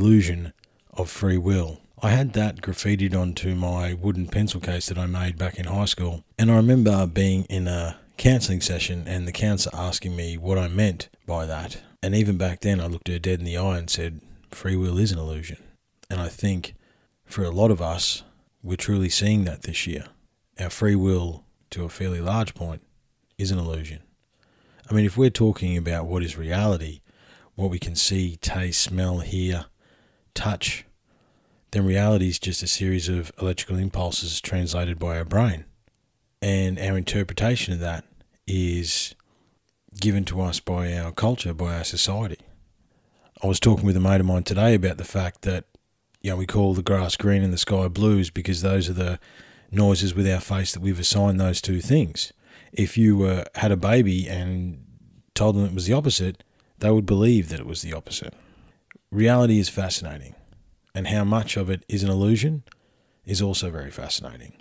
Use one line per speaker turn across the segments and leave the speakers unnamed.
Illusion of Free Will. I had that graffitied onto my wooden pencil case that I made back in high school, and I remember being in a counselling session and the counsellor asking me what I meant by that. And even back then, I looked her dead in the eye and said, Free will is an illusion. And I think for a lot of us, we're truly seeing that this year. Our free will, to a fairly large point, is an illusion. I mean, if we're talking about what is reality, what we can see, taste, smell, hear, touch, then reality is just a series of electrical impulses translated by our brain. And our interpretation of that is given to us by our culture, by our society. I was talking with a mate of mine today about the fact that you know we call the grass green and the sky blues because those are the noises with our face that we've assigned those two things. If you were had a baby and told them it was the opposite, they would believe that it was the opposite. Reality is fascinating, and how much of it is an illusion is also very fascinating.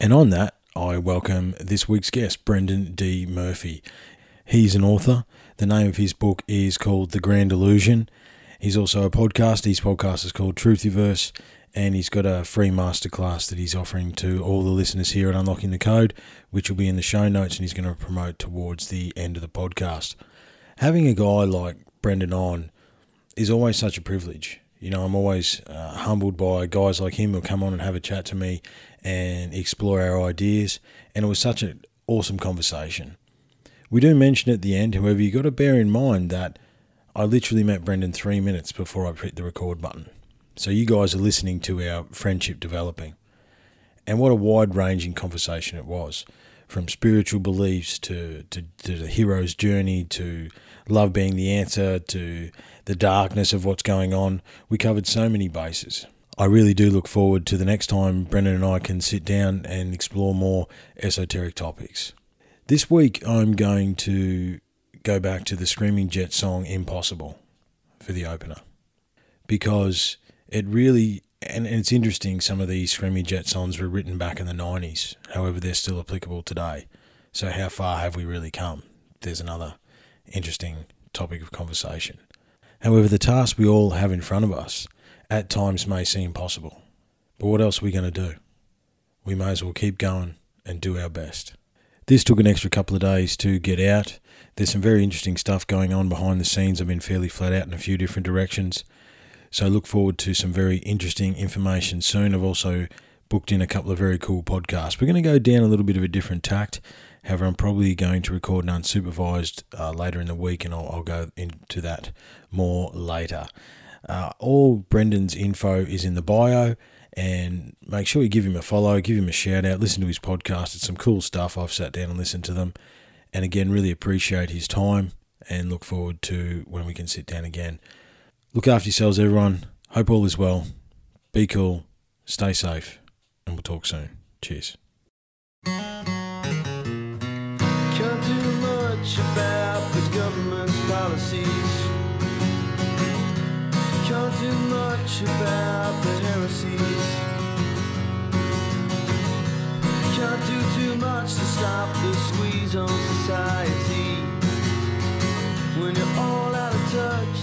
And on that, I welcome this week's guest, Brendan D. Murphy. He's an author. The name of his book is called The Grand Illusion. He's also a podcast. His podcast is called Truthiverse, and he's got a free masterclass that he's offering to all the listeners here at Unlocking the Code, which will be in the show notes, and he's going to promote towards the end of the podcast. Having a guy like Brendan on is always such a privilege. You know, I'm always uh, humbled by guys like him who come on and have a chat to me and explore our ideas. And it was such an awesome conversation. We do mention at the end, however, you've got to bear in mind that I literally met Brendan three minutes before I hit the record button. So you guys are listening to our friendship developing. And what a wide ranging conversation it was from spiritual beliefs to, to, to the hero's journey to love being the answer to the darkness of what's going on. We covered so many bases. I really do look forward to the next time Brendan and I can sit down and explore more esoteric topics. This week, I'm going to go back to the Screaming Jet song Impossible for the opener because it really, and, and it's interesting, some of these Screaming Jet songs were written back in the 90s, however, they're still applicable today. So, how far have we really come? There's another interesting topic of conversation. However, the task we all have in front of us at times may seem possible. But what else are we going to do? We may as well keep going and do our best. This took an extra couple of days to get out. There's some very interesting stuff going on behind the scenes. I've been fairly flat out in a few different directions. So look forward to some very interesting information soon. I've also booked in a couple of very cool podcasts. We're going to go down a little bit of a different tact. However, I'm probably going to record an unsupervised uh, later in the week, and I'll, I'll, go into that more later. Uh, all Brendan's info is in the bio, and make sure you give him a follow, give him a shout out, listen to his podcast. It's some cool stuff. I've sat down and listened to them, and again, really appreciate his time and look forward to when we can sit down again. Look after yourselves, everyone. Hope all is well. Be cool, stay safe, and we'll talk soon. Cheers. About the heresies. Can't do too much to stop the squeeze on society. When you're all out of touch,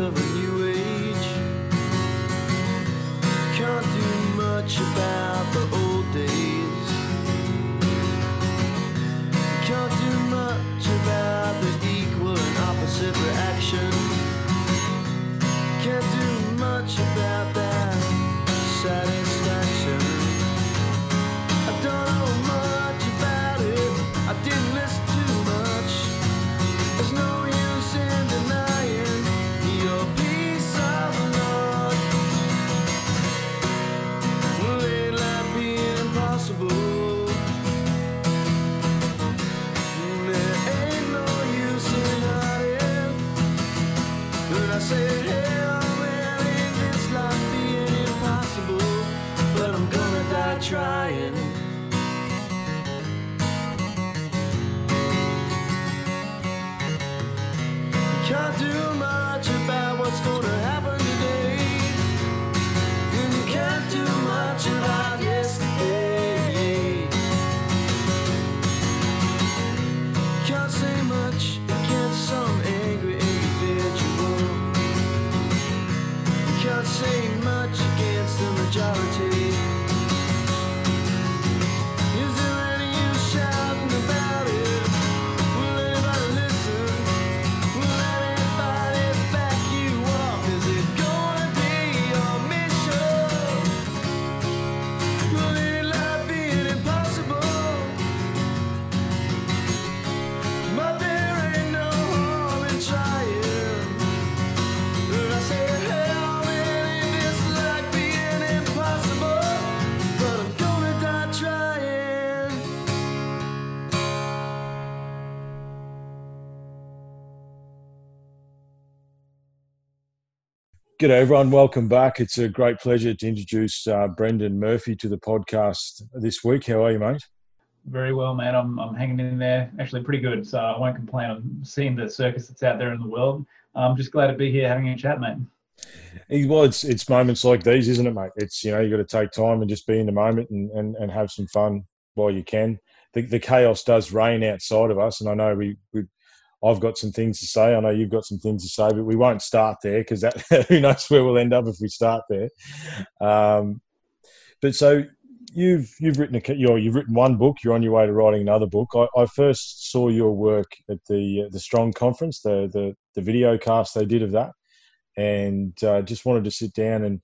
of a new age. Can't do much about the old days. Can't do much about the equal and opposite reaction. Can't do much about that
G'day, everyone. Welcome back. It's a great pleasure to introduce uh, Brendan Murphy to the podcast this week. How are you, mate?
Very well, man. I'm, I'm hanging in there. Actually, pretty good. So I won't complain. I'm seeing the circus that's out there in the world. I'm just glad to be here having a chat, mate.
Eh, Well, it's it's moments like these, isn't it, mate? It's you know you've got to take time and just be in the moment and, and, and have some fun while you can. The, the chaos does reign outside of us, and I know we, we I've got some things to say. I know you've got some things to say, but we won't start there because that who knows where we'll end up if we start there. Um, but so you've you've written a you know, you've written one book. You're on your way to writing another book. I, I first saw your work at the the Strong conference, the the the video cast they did of that, and uh, just wanted to sit down and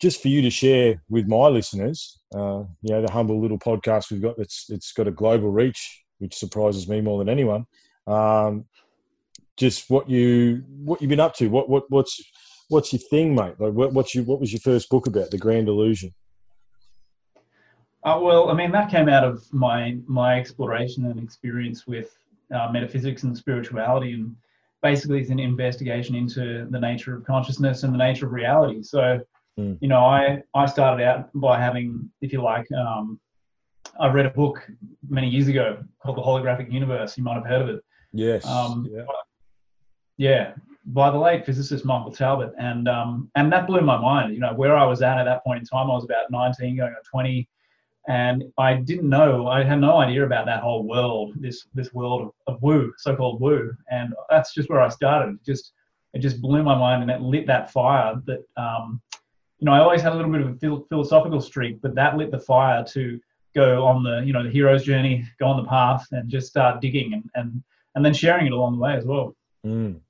just for you to share with my listeners, uh, you know, the humble little podcast we've got that's it's got a global reach, which surprises me more than anyone. Um, just what you what you've been up to. What what what's what's your thing, mate? Like what what's you what was your first book about? The Grand Illusion.
Uh, well, I mean, that came out of my my exploration and experience with uh, metaphysics and spirituality, and basically it's an investigation into the nature of consciousness and the nature of reality. So,
Mm.
you know, I I started out by having, if you like, um, I read a book many years ago called The Holographic Universe. You might have heard of it.
Yes.
Um,
yeah.
yeah, by the late physicist Michael Talbot, and um, and that blew my mind. You know, where I was at at that point in time, I was about 19, going on 20, and I didn't know, I had no idea about that whole world, this this world of, woo, so-called woo, and that's just where I started. It just it just blew my mind, and it lit that fire that. Um, you know, I always had a little bit of a philosophical streak, but that lit the fire to go on the, you know, the hero's journey, go on the path, and just start digging and and and then sharing it along the way as well.
Mm.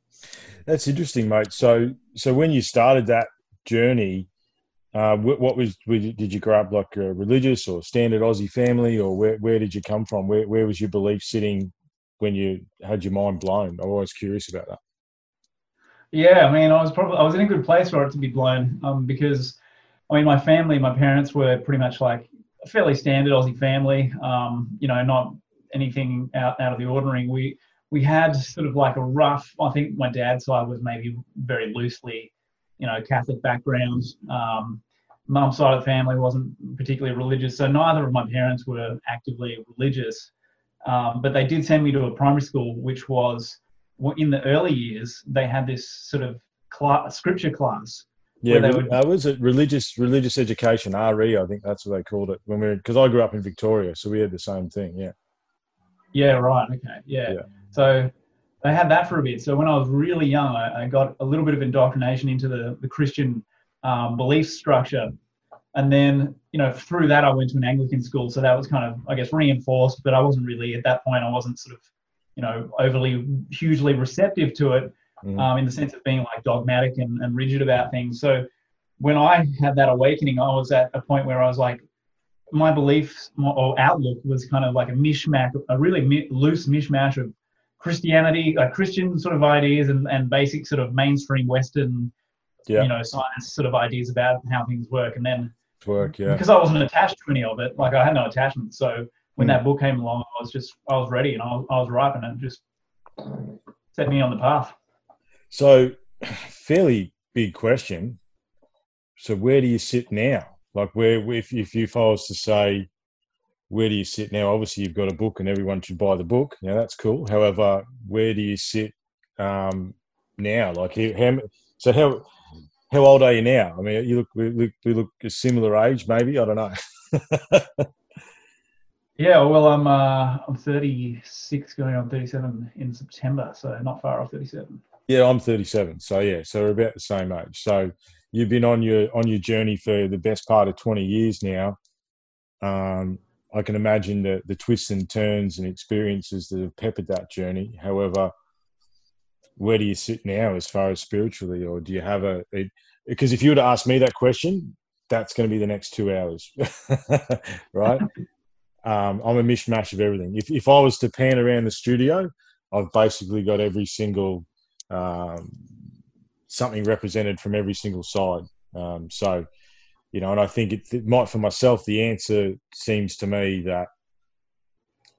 That's interesting, mate. So, so when you started that journey, uh, what, what was did you grow up like a religious or standard Aussie family, or where where did you come from? Where where was your belief sitting when you had your mind blown? I'm always curious about that.
Yeah, I mean, I was probably I was in a good place for it to be blown, um, because I mean, my family, my parents were pretty much like a fairly standard Aussie family. Um, you know, not anything out out of the ordinary. We we had sort of like a rough. I think my dad's side was maybe very loosely, you know, Catholic background. Um, Mum's side of the family wasn't particularly religious, so neither of my parents were actively religious. Um, but they did send me to a primary school, which was in the early years, they had this sort of class, scripture class.
Yeah,
they would-
uh, was it religious religious education RE? I think that's what they called it when we because I grew up in Victoria, so we had the same thing. Yeah.
Yeah, right. Okay. Yeah.
Yeah.
So they had that for a bit. So when I was really young, I, I got a little bit of indoctrination into the, the Christian um, belief structure. And then, you know, through that, I went to an Anglican school. So that was kind of, I guess, reinforced, but I wasn't really, at that point, I wasn't sort of, you know, overly, hugely receptive to it.
Mhm.
um, in the sense of being like dogmatic and, and rigid about things. So when I had that awakening, I was at a point where I was like, my beliefs or outlook was kind of like a mishmash, a really mi- loose mishmash of Christianity, like Christian sort of ideas and, and basic sort of mainstream Western,
yeah,
you know, science sort of ideas about how things work. And then
work. Yeah.
because I wasn't attached to any of it, like I had no attachment. So when
Mm.
that book came along, I was just, I was ready and I was, I was ripe and it just set me on the path.
So, fairly big question. So where do you sit now? Like where if if if I was to say where do you sit now? Obviously you've got a book and everyone should buy the book. Now that's cool. However, where do you sit um, now? Like how, so how how old are you now? I mean, you look we look we look a similar age, maybe. I don't know.
Yeah, well, I'm uh, I'm 36, going on 37 in September, so not far off 37.
yeah, I'm 37. So yeah, so we're about the same age. So you've been on your on your journey for the best part of 20 years now. Um, I can imagine the the twists and turns and experiences that have peppered that journey. However, where do you sit now as far as spiritually, or do you have a? Because if you were to ask me that question, that's going to be the next two hours, right? um, I'm a mishmash of everything. If if I was to pan around the studio, I've basically got every single um, something represented from every single side. Um, so, you know, and I think it, it might for myself, the answer seems to me that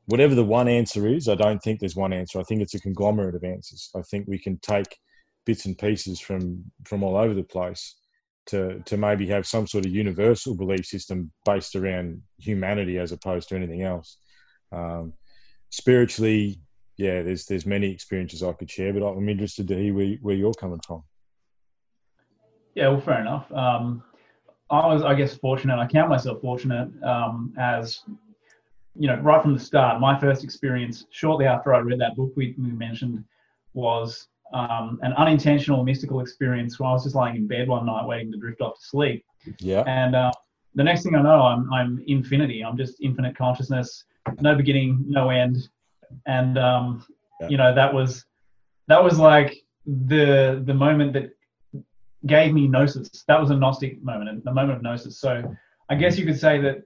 whatever the one answer is, I don't think there's one answer. I think it's a conglomerate of answers. I think we can take bits and pieces from from all over the place to to maybe have some sort of universal belief system based around humanity as opposed to anything else. Um, spiritually, yeah, there's there's many experiences I could share, but I'm interested to hear where, where you're coming from.
Yeah, well, fair enough. Um, I was, I guess, fortunate. I count myself fortunate um, as, you know, right from the start. My first experience, shortly after I read that book we, we mentioned, was um, an unintentional mystical experience where I was just lying in bed one night waiting to drift off to sleep.
Yeah,
And uh, the next thing I know, I'm, I'm infinity. I'm just infinite consciousness, no beginning, no end. And, um,
Yeah.
you know, that was, that was like the, the moment that gave me gnosis. That was a Gnostic moment, and the moment of gnosis. So I guess you could say that,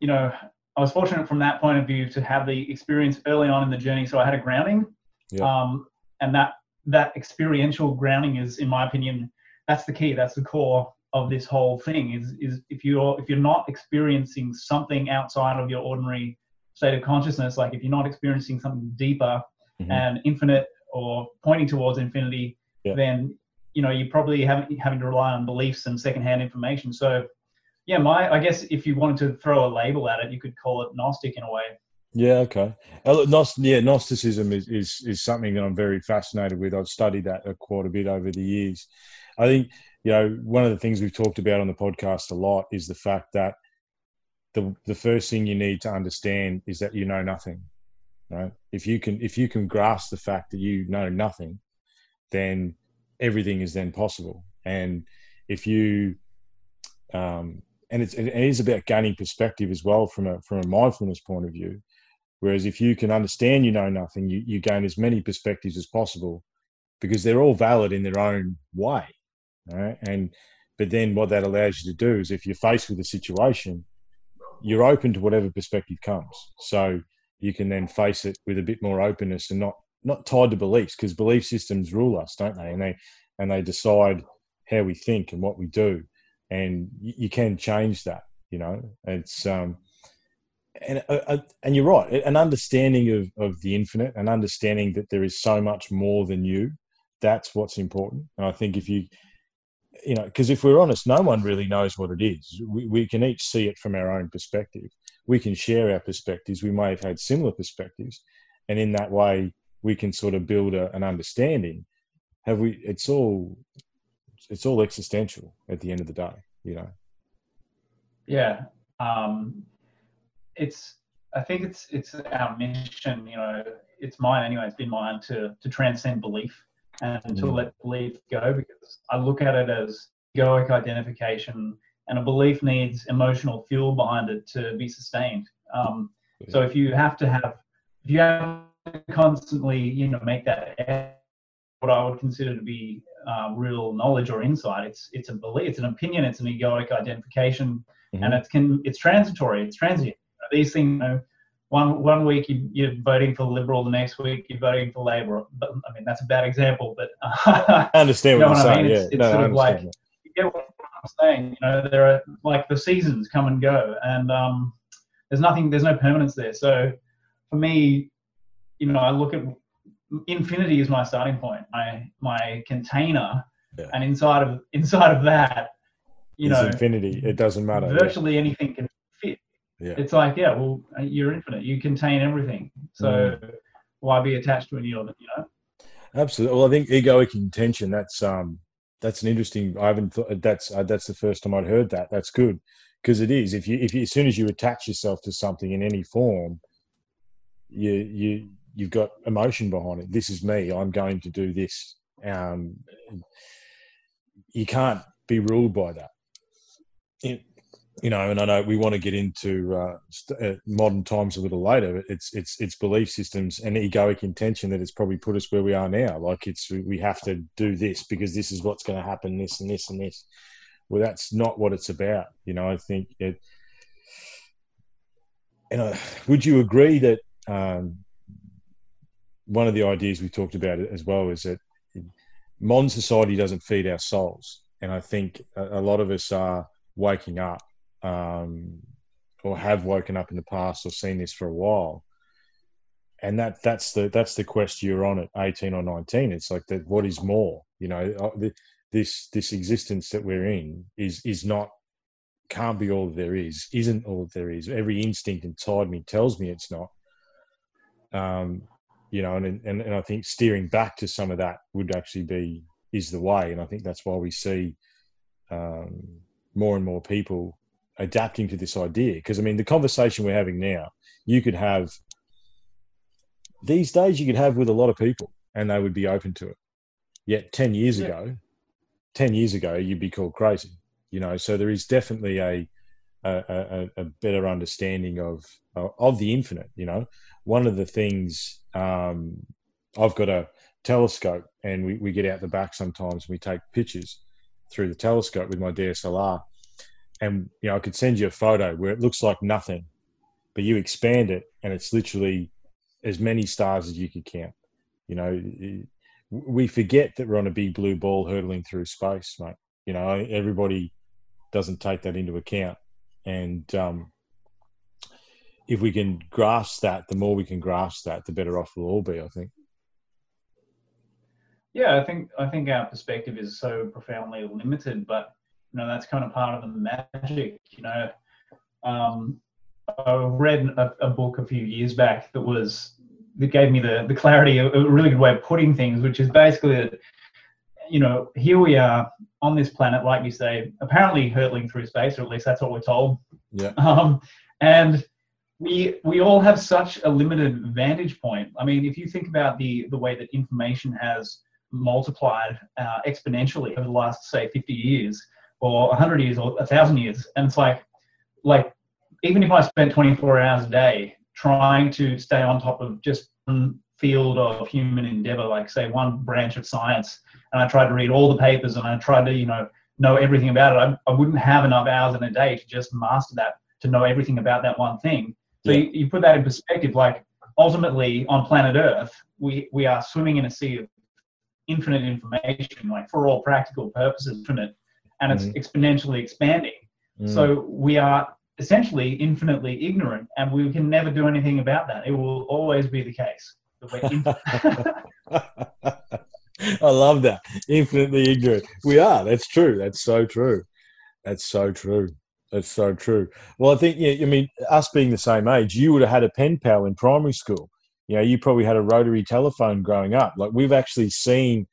you know, I was fortunate from that point of view to have the experience early on in the journey. So I had a grounding.
Yeah.
Um, and that, that experiential grounding is, in my opinion, that's the key. That's the core of this whole thing is, is if you're, if you're not experiencing something outside of your ordinary state of consciousness, like if you're not experiencing something deeper
Mhm.
and infinite or pointing towards infinity,
Yeah.
then you know you probably having having to rely on beliefs and secondhand information. So, yeah, my I guess if you wanted to throw a label at it, you could call it Gnostic in a way.
Yeah, okay. Uh, yeah, Gnosticism is, is is something that I'm very fascinated with. I've studied that uh, quite a bit over the years. I think you know one of the things we've talked about on the podcast a lot is the fact that the the first thing you need to understand is that you know nothing. Right? If you can if you can grasp the fact that you know nothing, then everything is then possible. And if you um, and it's, it is about gaining perspective as well from a from a mindfulness point of view. Whereas if you can understand you know nothing, you, you gain as many perspectives as possible because they're all valid in their own way. Right? And but then what that allows you to do is if you're faced with a situation, you're open to whatever perspective comes. So you can then face it with a bit more openness and not not tied to beliefs because belief systems rule us, don't they? And they and they decide how we think and what we do. And you, you can change that, you know. It's um and uh, uh, and you're right. An understanding of of the infinite, an understanding that there is so much more than you. That's what's important. And I think if you you know, because if we're honest, no one really knows what it is. We, we can each see it from our own perspective. We can share our perspectives. We may have had similar perspectives, and in that way, we can sort of build a, an understanding. Have we? It's all, it's all existential at the end of the day. You know.
Yeah. Um, it's I think it's it's our mission. You know, it's mine anyway. It's been mine to to transcend belief and to
Mm.
let belief go because I look at it as egoic identification, and a belief needs emotional fuel behind it to be sustained. Um, so if you have to have, if you have to constantly, you know, make that what I would consider to be uh, real knowledge or insight, it's it's a belief, it's an opinion, it's an egoic identification,
Mhm.
and it's can it's transitory, it's transient. These things, you know, one one week you, you're voting for the Liberal, the next week you're voting for Labor. But I mean that's a bad example, but
I understand
You
what you're
what I
saying.
mean?
Yeah,
It's- it's
no,
sort of like-
that.
you get what I'm saying. You know, there are like the seasons come and go, and um, there's nothing, there's no permanence there. So for me, you know, I look at infinity is my starting point, my my container,
Yeah.
and inside of inside of that, you
it's
know,
infinity. It doesn't matter. Yeah.
virtually anything can fit.
Yeah.
It's like, yeah, well, you're infinite. You contain everything. So
Mm.
why be attached to any of it? You know?
Absolutely. Well, I think egoic intention. That's um, that's an interesting. I haven't. Thought, that's uh, that's the first time I'd heard that. That's good because it is. If you if you, as soon as you attach yourself to something in any form, you you you've got emotion behind it. This is me. I'm going to do this. Um, you can't be ruled by that. It- you know, and I know we want to get into uh, uh, modern times a little later. but It's it's it's belief systems and egoic intention that it's probably put us where we are now. Like it's we have to do this because this is what's going to happen. This and this and this. Well, that's not what it's about. You know, I think it. And would you agree that um, one of the ideas we talked about as well is that modern society doesn't feed our souls, and I think a, lot of us are waking up um, or have woken up in the past or seen this for a while. And that that's the that's the quest you're on at 18 or 19. It's like that. What is more? You know, uh, this this existence that we're in is is not can't be all there is. Isn't all there is. Every instinct inside me tells me it's not. Um, you know, and, and and I think steering back to some of that would actually be is the way. And I think that's why we see um, more and more people adapting to this idea. Because I mean, the conversation we're having now, you could have these days, you could have with a lot of people, and they would be open to it. Yet ten years
Yeah.
ago, ten years ago, you'd be called crazy. You know, so there is definitely a a, a, a better understanding of of the infinite. You know, one of the things um, I've got a telescope, and we, we get out the back sometimes and we take pictures through the telescope with my DSLR, and you know I could send you a photo where it looks like nothing, but you expand it and it's literally as many stars as you could count. You know, we forget that we're on a big blue ball hurtling through space, mate. You know, everybody doesn't take that into account, and um, if we can grasp that, the more we can grasp that, the better off we'll all be. I think.
Yeah, I think I think our perspective is so profoundly limited, but you know that's kind of part of the magic. You know, um, I read a, a book a few years back that was that gave me the the clarity, a, a really good way of putting things, which is basically that you know here we are on this planet, like you say, apparently hurtling through space, or at least that's what we're told.
Yeah.
Um, and we we all have such a limited vantage point. I mean, if you think about the the way that information has multiplied uh, exponentially over the last say 50 years or 100 years or 1000 years and it's like like even if i spent 24 hours a day trying to stay on top of just one field of human endeavor like say one branch of science and i tried to read all the papers and i tried to you know know everything about it i, I wouldn't have enough hours in a day to just master that to know everything about that one thing so
Yeah.
you, you put that in perspective like ultimately on planet earth we we are swimming in a sea of infinite information, like for all practical purposes, infinite, and it's
Mhm.
exponentially expanding.
Mm.
So we are essentially infinitely ignorant, and we can never do anything about that. It will always be the case. that we're
I love that. Infinitely ignorant. We are. That's true. That's so true. That's so true. That's so true. Well, I think, yeah, I mean, us being the same age, you would have had a pen pal in primary school. You know, you probably had a rotary telephone growing up. Like we've actually seen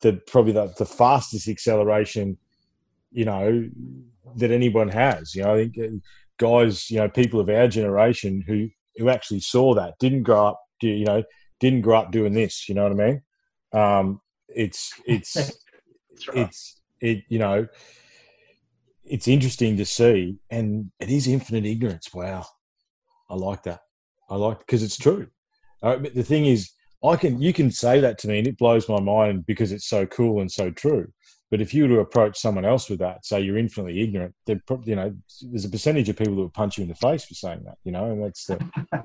the probably the, the fastest acceleration, you know, that anyone has. You know, I think uh, guys, you know, people of our generation who who actually saw that didn't grow up, you know, didn't grow up doing this. You know what I mean? Um, it's it's it's it you know it's interesting to see and it is infinite ignorance. Wow. I like that. I like because it's true. Uh, but the thing is i can you can say that to me and it blows my mind because it's so cool and so true. But if you were to approach someone else with that say you're infinitely ignorant they're probably you know there's a percentage of people that would punch you in the face for saying that you know and that's the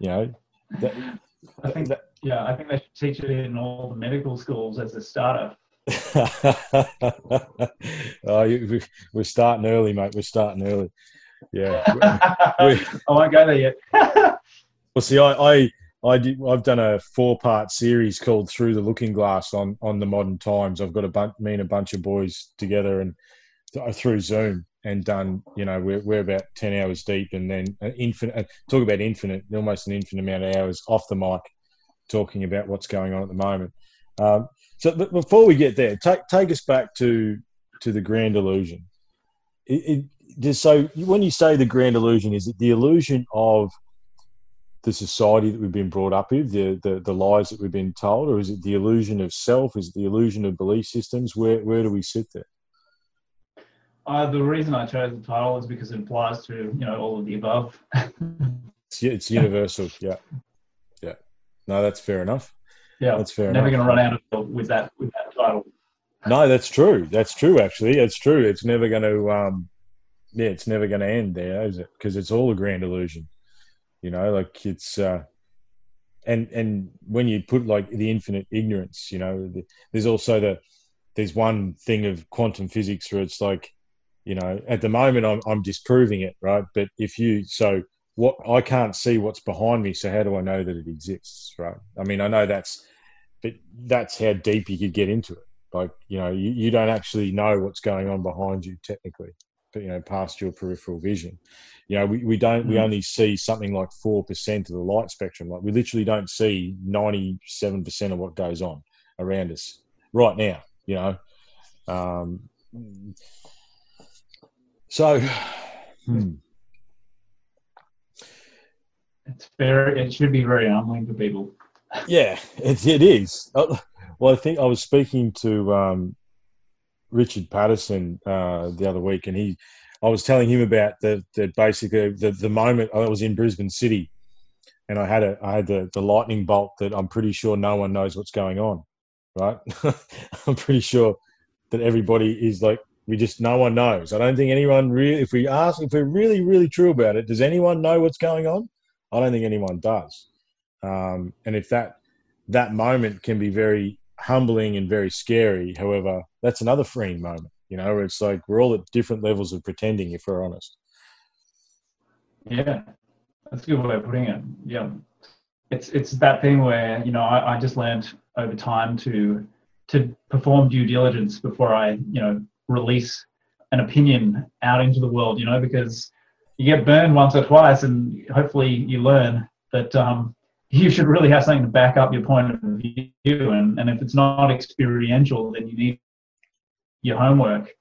you know that,
I think,
that-
yeah, I think they should teach it in all the medical schools as a starter.
oh, you, we- we're starting early, mate. We're starting early. Yeah.
I won't go there yet.
well, see, I, I I did. I've done a four-part series called "Through the Looking Glass" on on the modern times. I've got a bunch, me and a bunch of boys together, and through Zoom, and done. You know, we're we're about ten hours deep, and then an infinite. uh, Talk about infinite, almost an infinite amount of hours off the mic, talking about what's going on at the moment. Um, so, but before we get there, take take us back to to the grand illusion. It, it, so when you say the grand illusion, is it the illusion of the society that we've been brought up with, the, the the lies that we've been told, or is it the illusion of self? Is it the illusion of belief systems? Where where do we sit there?
Uh, the reason I chose the title is because it applies to you know all of the above.
It's, it's universal. Yeah, yeah. No, that's fair enough.
yeah,
That's fair
never
enough.
going to run out of with that with that title.
No, that's true. That's true. Actually, it's true. It's never going to. Um, yeah, it's never going to end there, is it? Because it's all a grand illusion. You know, like it's. Uh, and and when you put like the infinite ignorance, you know, the, there's also the there's one thing of quantum physics where it's like, you know, at the moment I'm I'm disproving it, right? But if you so what I can't see what's behind me, so how do I know that it exists, right? I mean, I know that's, but that's how deep you could get into it. Like you know you, you don't actually know what's going on behind you technically but you know past your peripheral vision. You know we, we don't we
Mhm.
only see something like 4% of the light spectrum. Like we literally don't see 97% of what goes on around us right now you know? Um, so hmm,
It's very it should be very humbling for people.
Yeah, it, it is. Uh, Well, I think I was speaking to um, Richard Patterson uh, the other week, and he, I was telling him about the, the basically the, the moment I was in Brisbane City, and I had a I had the, the lightning bolt that I'm pretty sure no one knows what's going on, right? I'm pretty sure that everybody is like we just no one knows. I don't think anyone really. If we ask, if we're really really true about it, does anyone know what's going on? I don't think anyone does. Um, and if that that moment can be very humbling and very scary, however, that's another freeing moment. You know, where it's like we're all at different levels of pretending, if we're honest.
Yeah, that's a good way of putting it. Yeah, it's it's that thing where you know I, I just learned over time to to perform due diligence before I you know release an opinion out into the world. You know because you get burned once or twice, and hopefully you learn that um, you should really have something to back up your point of view. And and if it's not experiential, then you need your homework.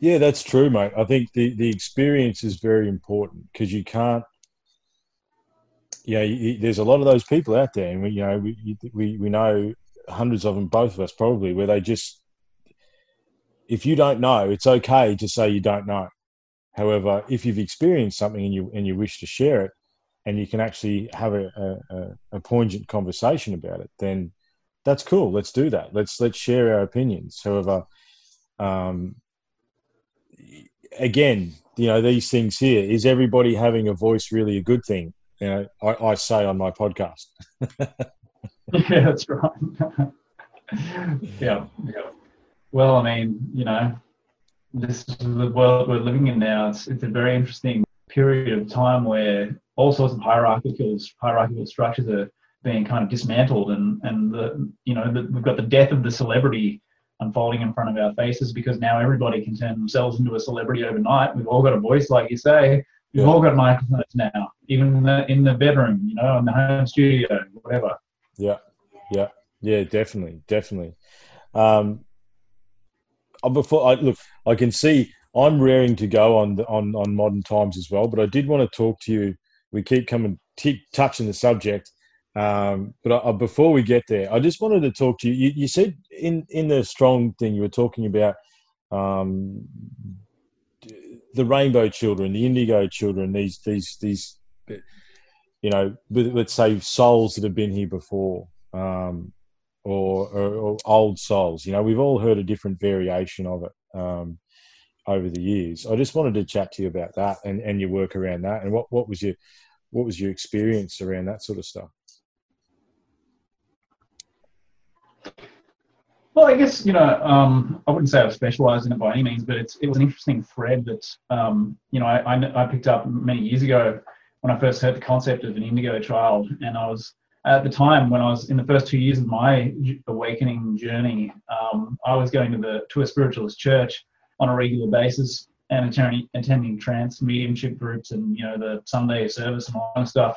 Yeah, that's true, mate. I think the, the experience is very important because you can't. Know, you, there's a lot of those people out there, and we, you know, we, we we know hundreds of them, both of us probably, where they just, if you don't know, it's okay to say you don't know. However, if you've experienced something and you and you wish to share it, and you can actually have a, a, a- poignant conversation about it, then that's cool. Let's do that. Let's let's share our opinions. However, um, again, you know, these things here, is everybody having a voice really a good thing? You know, I, I say on my podcast.
yeah, that's right. yeah, yeah. Well, I mean, you know, this is the world we're living in now. It's it's a very interesting period of time where all sorts of hierarchical hierarchical structures are being kind of dismantled, and and the you know the, we've got the death of the celebrity unfolding in front of our faces because now everybody can turn themselves into a celebrity overnight. We've all got a voice, like you say. We've all got microphones now, even in the in the bedroom, you know, in the home studio, whatever.
Yeah, yeah, yeah, definitely, definitely. Um, before I look, I can see I'm raring to go on the, on on modern times as well. But I did want to talk to you. We keep coming, keep touching the subject. Um, but I, before we get there, I just wanted to talk to you. You, you said in in the strong thing you were talking about um, the rainbow children, the indigo children, these these these you know, let's say souls that have been here before, um, or, or, or old souls. You know, we've all heard a different variation of it um, over the years. I just wanted to chat to you about that and, and your work around that, and what, what was your what was your experience around that sort of stuff?
Well, I guess you know um, I wouldn't say I've specialised in it by any means, but it's it was an interesting thread that um, you know I, I, I picked up many years ago when I first heard the concept of an indigo child, and I was at the time when I was in the first two years of my awakening journey, um, I was going to the to a spiritualist church on a regular basis and attending attending trance mediumship groups and you know the Sunday service and all that stuff,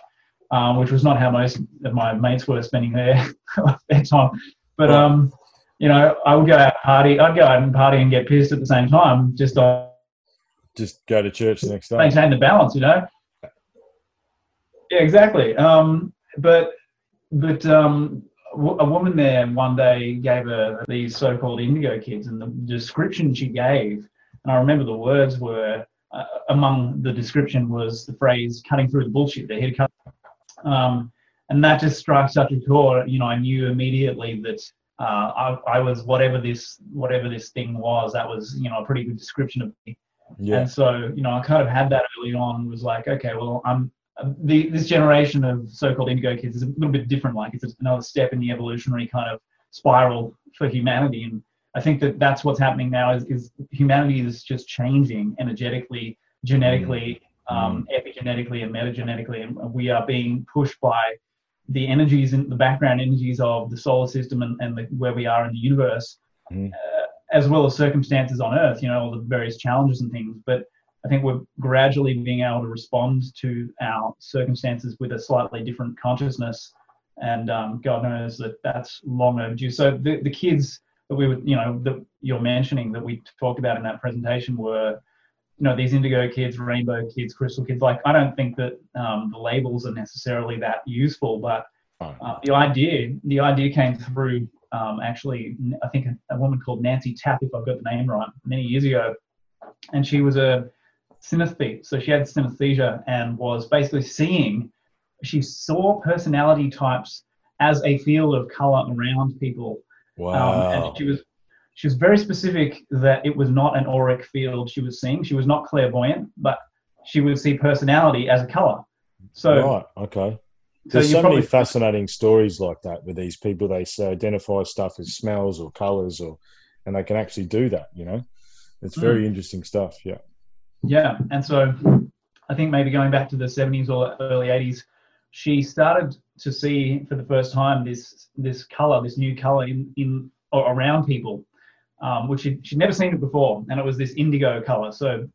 um, which was not how most of my mates were spending their their time. But um, you know, I would go out and party. I'd go out and party and get pissed at the same time, just to
Just go to church the next day.
maintain the balance. You know. Yeah, exactly. Um, but but um, a woman there one day gave her these so-called indigo kids, and the description she gave, and I remember the words were uh, among the description was the phrase "cutting through the bullshit." Here to cut. Um, and that just struck such a chord. You know, I knew immediately that uh, I, I was whatever this whatever this thing was. That was you know a pretty good description of me.
Yeah.
And so, you know, I kind of had that early on. Was like, okay, well, I'm the this generation of so-called indigo kids is a little bit different. Like, it's another step in the evolutionary kind of spiral for humanity. And I think that that's what's happening now. Is, is humanity is just changing energetically, genetically, um, epigenetically, and metagenetically, and we are being pushed by the energies in the background energies of the solar system and, and the, where we are in the universe
Mhm.
uh, as well as circumstances on earth you know all the various challenges and things but i think we're gradually being able to respond to our circumstances with a slightly different consciousness. And um, god knows that that's long overdue. So the, the kids that we were you know that you're mentioning that we talked about in that presentation were you know these indigo kids rainbow kids crystal kids. Like i don't think that um, the labels are necessarily that useful but uh, the idea the idea came through um, actually i think a, a woman called nancy tappe if i've got the name right many years ago. And she was a synesthete so she had synesthesia and was basically seeing she saw personality types as a field of color around people um,
Wow.
and she was she was very specific that it was not an auric field she was seeing. She was not clairvoyant, but she would see personality as a color. So,
right. Okay.
so
There's so
probably
many fascinating stories like that with these people. They say identify stuff as smells or colors, or and they can actually do that. You know, it's very
Hmm.
interesting stuff. Yeah.
Yeah. And so, I think maybe going back to the 70s or early 80s, she started to see for the first time this this color, this new color in in or around people, um, which she'd, she'd never seen it before, and it was this indigo color. So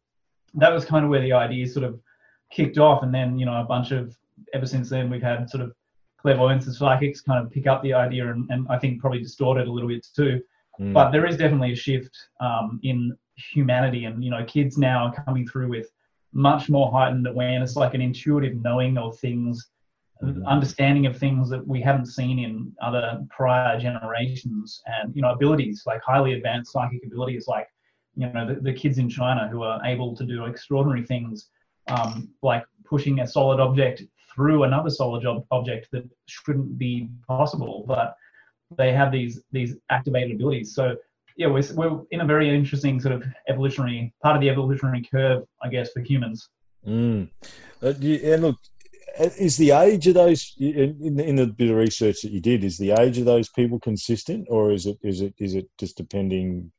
that was kind of where the idea sort of kicked off, and then you know a bunch of ever since then we've had sort of clairvoyants and psychics kind of pick up the idea and, and I think probably distort it a little bit too.
Mm.
But there is definitely a shift um, in humanity, and you know, kids now are coming through with much more heightened awareness, like an intuitive knowing of things,
Mhm.
understanding of things that we haven't seen in other prior generations, and you know, abilities like highly advanced psychic abilities, like you know, the, the kids in China who are able to do extraordinary things, um, like pushing a solid object through another solid ob- object that shouldn't be possible, but they have these these activated abilities. So yeah, we're, we're in a very interesting sort of evolutionary part of the evolutionary curve, I guess, for humans.
Mm. Uh, and look, is the age of those in, in, in the bit of research that you did? Is the age of those people consistent, or is it is it is it just depending?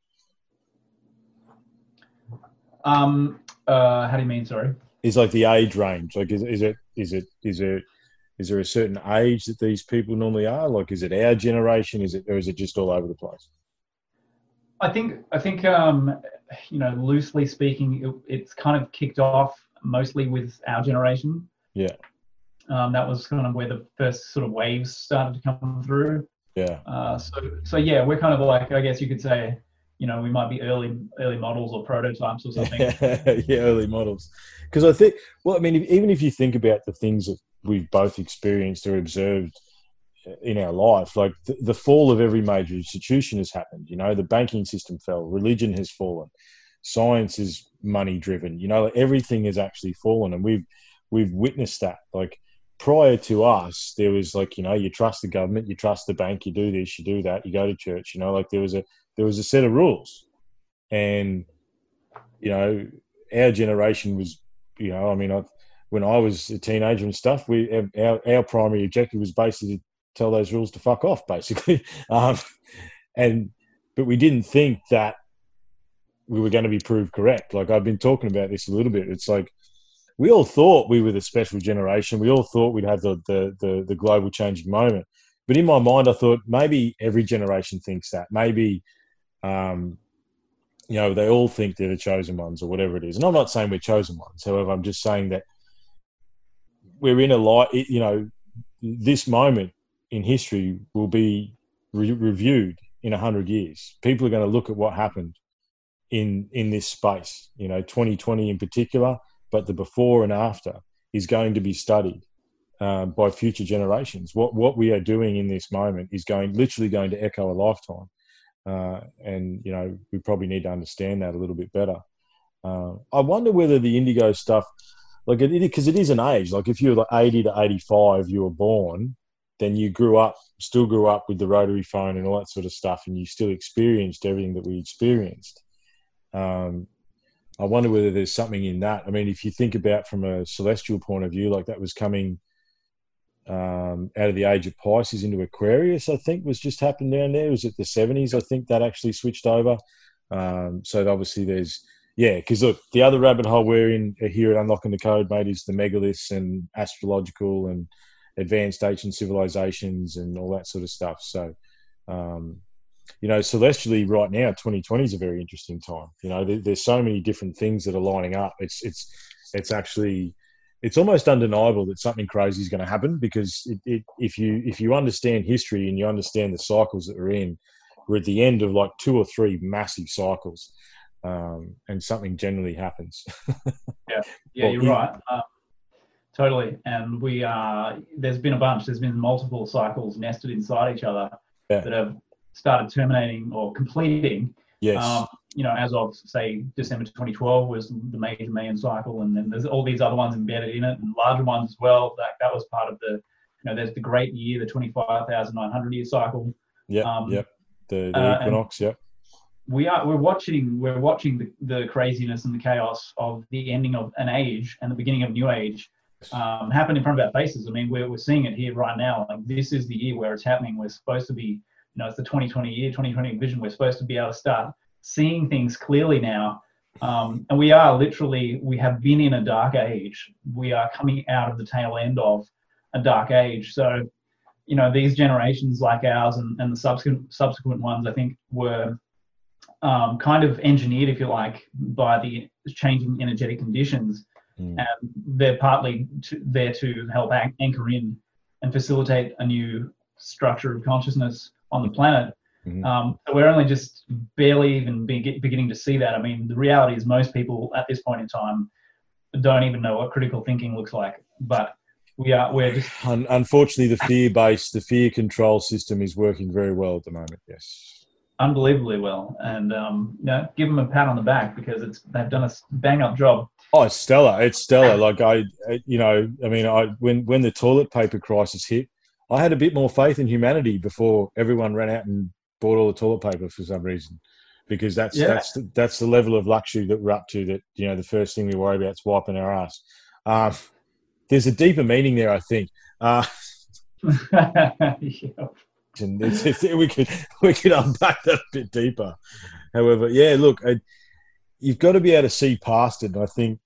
Um, uh, how do you mean? Sorry.
Is like the age range? Like, is, is it is it is it is there a certain age that these people normally are? Like, is it our generation? Is it or is it just all over the place?
I think I think um, you know, loosely speaking, it, it's kind of kicked off mostly with our generation.
Yeah.
Um, that was kind of where the first sort of waves started to come through.
Yeah.
Uh, so so yeah, we're kind of like I guess you could say, you know, we might be early early models or prototypes or something.
yeah, early models. Because I think, well, I mean, if, even if you think about the things that we've both experienced or observed in our life, like the, the fall of every major institution has happened. You know, the banking system fell, religion has fallen, science is money driven. You know, like everything has actually fallen, and we've we've witnessed that. Like prior to us, there was like you know, you trust the government, you trust the bank, you do this, you do that, you go to church. You know, like there was a there was a set of rules, and you know, our generation was, you know, I mean, I, when I was a teenager and stuff, we our, our primary objective was basically tell those rules to fuck off, basically, um, and but we didn't think that we were going to be proved correct. Like I've been talking about this a little bit. It's like we all thought we were the special generation. We all thought we'd have the the the, the global changing moment. But in my mind, I thought maybe every generation thinks that. Maybe, um, you know, they all think they're the chosen ones or whatever it is. And I'm not saying we're chosen ones. However, I'm just saying that we're in a light. You know, this moment in history will be re- reviewed in a hundred years. People are going to look at what happened in in this space. You know, 2020 in particular, but the before and after is going to be studied uh, by future generations. What what we are doing in this moment is going literally going to echo a lifetime, uh, and you know we probably need to understand that a little bit better. Uh, I wonder whether the indigo stuff, like it, because it is an age. Like if you're like 80 to 85, you were born, then you grew up, still grew up with the rotary phone and all that sort of stuff, and you still experienced everything that we experienced. Um, I wonder whether there's something in that. I mean, if you think about from a celestial point of view, like that was coming um, out of the age of Pisces into Aquarius, I think was just happened down there. Was it the 70s? I think that actually switched over. Um, so obviously there's, yeah, because look, the other rabbit hole we're in here at Unlocking the Code, mate, is the megaliths and astrological and advanced ancient civilizations and all that sort of stuff. So, um, you know, celestially right now, 2020 is a very interesting time. You know, there, there's so many different things that are lining up. It's it's it's actually it's almost undeniable that something crazy is going to happen because it, it, if you if you understand history and you understand the cycles that we're in, we're at the end of like two or three massive cycles, um, and something generally happens.
Yeah,
Well,
you're
you-
right. Um, totally. And we are, there's been a bunch, there's been multiple cycles nested inside each other
Yeah.
that have started terminating or completing.
yes,
Um, you know, as of say December 2012 was the major Mayan cycle, and then there's all these other ones embedded in it, and larger ones as well. That that was part of the, you know, there's the Great Year, the 25,900 year cycle.
yep,
um,
yep. The, the
uh,
equinox, yep.
we are we're watching we're watching the, the craziness and the chaos of the ending of an age and the beginning of a new age um, happen in front of our faces. I mean, we're, we're seeing it here right now. Like this is the year where it's happening. We're supposed to be, you know, it's the 2020 year, 2020 vision. We're supposed to be able to start seeing things clearly now. Um, and we are literally, we have been in a dark age. We are coming out of the tail end of a dark age. So, you know, these generations like ours and, and the subsequent subsequent ones, I think, were um, kind of engineered, if you like, by the changing energetic conditions.
Mm.
And they're partly to, there to help an- anchor in and facilitate a new structure of consciousness on the planet.
Mhm.
Um, so we're only just barely even be, beginning to see that. I mean, the reality is most people at this point in time don't even know what critical thinking looks like. But we are we're just
Un- unfortunately, the fear based, the fear control system is working very well at the moment. Yes.
Unbelievably well, and um, you know, give them a pat on the back because it's they've done a bang up job.
Oh, it's stellar! It's stellar. Like I, you know, I mean, I when when the toilet paper crisis hit, I had a bit more faith in humanity before everyone ran out and bought all the toilet paper for some reason, because that's
Yeah.
that's the, that's the level of luxury that we're up to. That you know, the first thing we worry about is wiping our ass. Um, there's a deeper meaning there, I think. Uh,
Yeah.
And it's, it's, we could we could unpack that a bit deeper. However, yeah, look, I, you've got to be able to see past it. And I think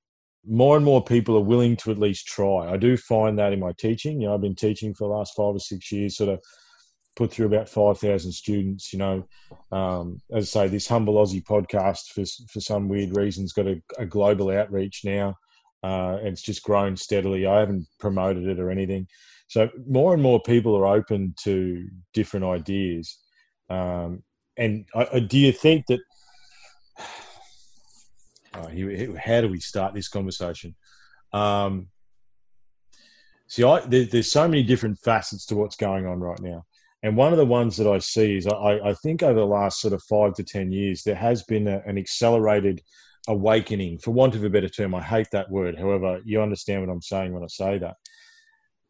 more and more people are willing to at least try. I do find that in my teaching. You know, I've been teaching for the last five or six years, sort of put through about five thousand students. You know, um, as I say, this humble Aussie podcast for for some weird reason's got a, a global outreach now. Uh, and it's just grown steadily. I haven't promoted it or anything. So more and more people are open to different ideas. Um, and do you think that? Oh, how do we start this conversation? Um, see, I, there, there's so many different facets to what's going on right now. And one of the ones that I see is I, I think over the last sort of five to 10 years, there has been a, an accelerated awakening, for want of a better term. I hate that word. However, you understand what I'm saying when I say that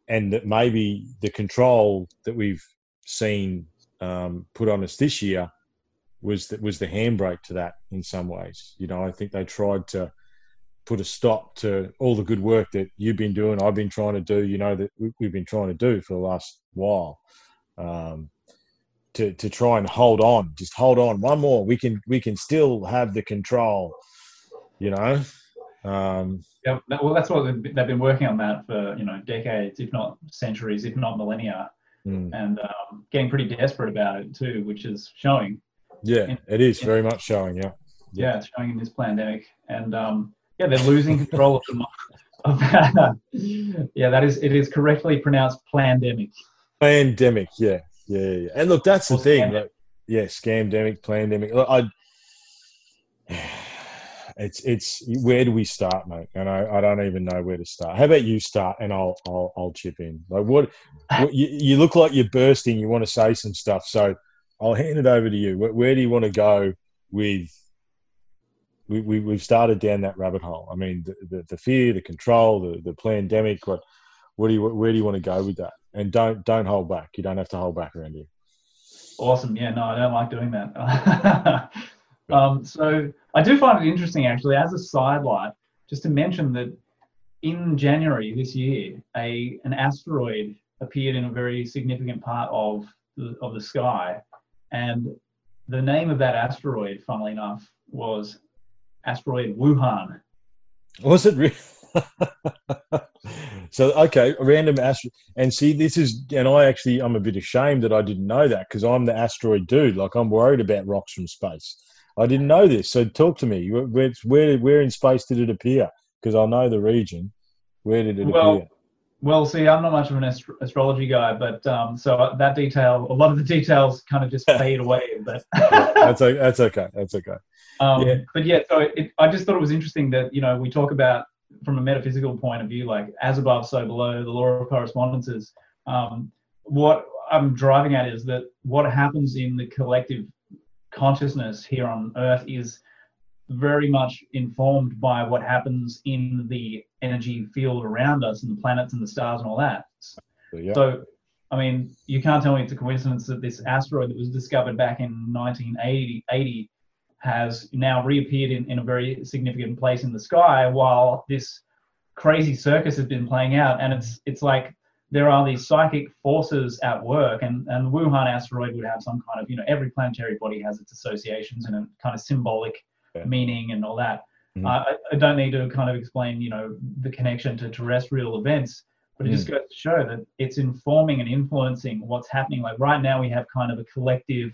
and that maybe the control that we've seen um, put on us this year was that was the handbrake to that in some ways. You know, I think they tried to put a stop to all the good work that you've been doing, I've been trying to do. You know that we- we've been trying to do for the last while. Um, to, to try and hold on, just hold on one more. We can we can still have the control, you know. Um,
Yeah, well, that's what they've been working on that for you know decades, if not centuries, if not millennia,
mm.
and um, getting pretty desperate about it too, which is showing.
Yeah, it is very much showing. Yeah, Yeah.
Yeah, it's showing in this pandemic, and um, yeah, they're losing control of the. Of, yeah, that is it is correctly pronounced pandemic.
pandemic. Yeah, yeah, yeah. And look, that's the thing. Like, yeah, scamdemic, pandemic. Look, I. It's it's where do we start, mate? And I, I don't even know where to start. How about you start, and I'll I'll, I'll chip in. Like what, what you, you look like you're bursting. You want to say some stuff, so I'll hand it over to you. Where, where do you want to go with? We, we we've started down that rabbit hole. I mean, the, the, the fear, the control, the the pandemic. What what do you where do you want to go with that? And don't don't hold back. You don't have to hold back around here.
Awesome. Yeah, no, I don't like doing that. um, so I do find it interesting, actually, as a sidelight, just to mention that in January this year, a an asteroid appeared in a very significant part of the, of the sky, and the name of that asteroid, funnily enough, was asteroid Wuhan.
Was it really? so okay, a random asteroid. And see, this is, and I actually, I'm a bit ashamed that I didn't know that because I'm the asteroid dude. Like I'm worried about rocks from space. I didn't know this. So talk to me. Where, where, where in space did it appear? Because I know the region. Where did it
Well,
appear?
Well, see, I'm not much of an astro- astrology guy, but um, so that detail, a lot of the details kind of just fade away. But
That's okay. That's okay. That's okay.
Um,
Yeah.
But yeah, so it, I just thought it was interesting that you know we talk about from a metaphysical point of view, like as above, so below, the law of correspondences. Um, what I'm driving at is that what happens in the collective consciousness here on Earth is very much informed by what happens in the energy field around us and the planets and the stars and all that.
So, yeah.
So, I mean, you can't tell me it's a coincidence that this asteroid that was discovered back in 1980 80 has now reappeared in, in a very significant place in the sky while this crazy circus has been playing out. And it's it's like there are these psychic forces at work, and, and Wuhan asteroid would have some kind of, you know, every planetary body has its associations and a kind of symbolic
Yeah.
meaning and all that.
Mhm.
Uh, I, I don't need to kind of explain, you know, the connection to terrestrial events, but it just goes to show that it's informing and influencing what's happening. Like right now, we have kind of a collective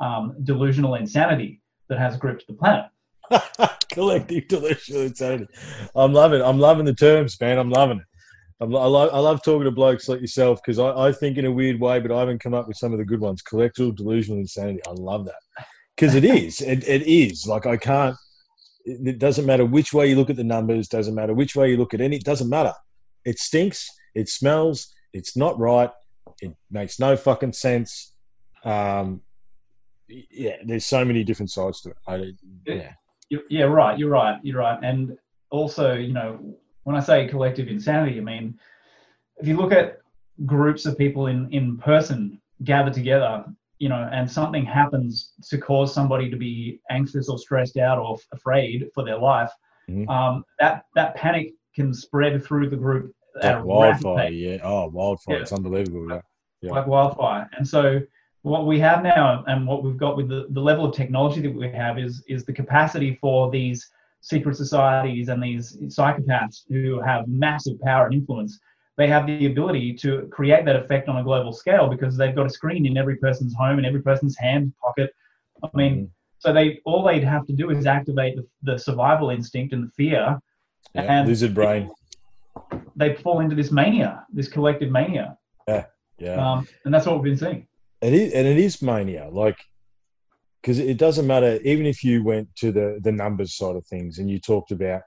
um, delusional insanity that has gripped the planet.
Collective delusional insanity. I'm loving it. I'm loving the terms, man. I'm loving it. I, love, I love talking to blokes like yourself because I, I think in a weird way, but I haven't come up with some of the good ones. Collective delusional insanity. I love that because it is. It, it is. Like I can't. It, doesn't matter which way you look at the numbers. Doesn't matter which way you look at any. It doesn't matter. It stinks. It smells. It's not right. It makes no fucking sense. Um, yeah, there's so many different sides to it. I, yeah.
Yeah, right. You're right. You're right. And also, you know, when I say collective insanity, I mean, if you look at groups of people in, in person gather together, you know, and something happens to cause somebody to be anxious or stressed out or f- afraid for their life,
Mhm.
um, that that panic can spread through the group
Like wildfire, yeah. Oh, wildfire!
Yeah.
It's unbelievable. Yeah. Yeah.
like wildfire. And so what we have now and what we've got with the, the level of technology that we have is is the capacity for these secret societies and these psychopaths who have massive power and influence. They have the ability to create that effect on a global scale because they've got a screen in every person's home and every person's hand pocket. I mean,
Mhm.
so they all they'd have to do is activate the, the survival instinct and the fear.
Yeah,
And-
lizard brain.
They fall into this mania, this collective mania,
Yeah,
um, and that's what we've been seeing.
it is, and it is mania. Like, because it doesn't matter. Even if you went to the the numbers side of things, and you talked about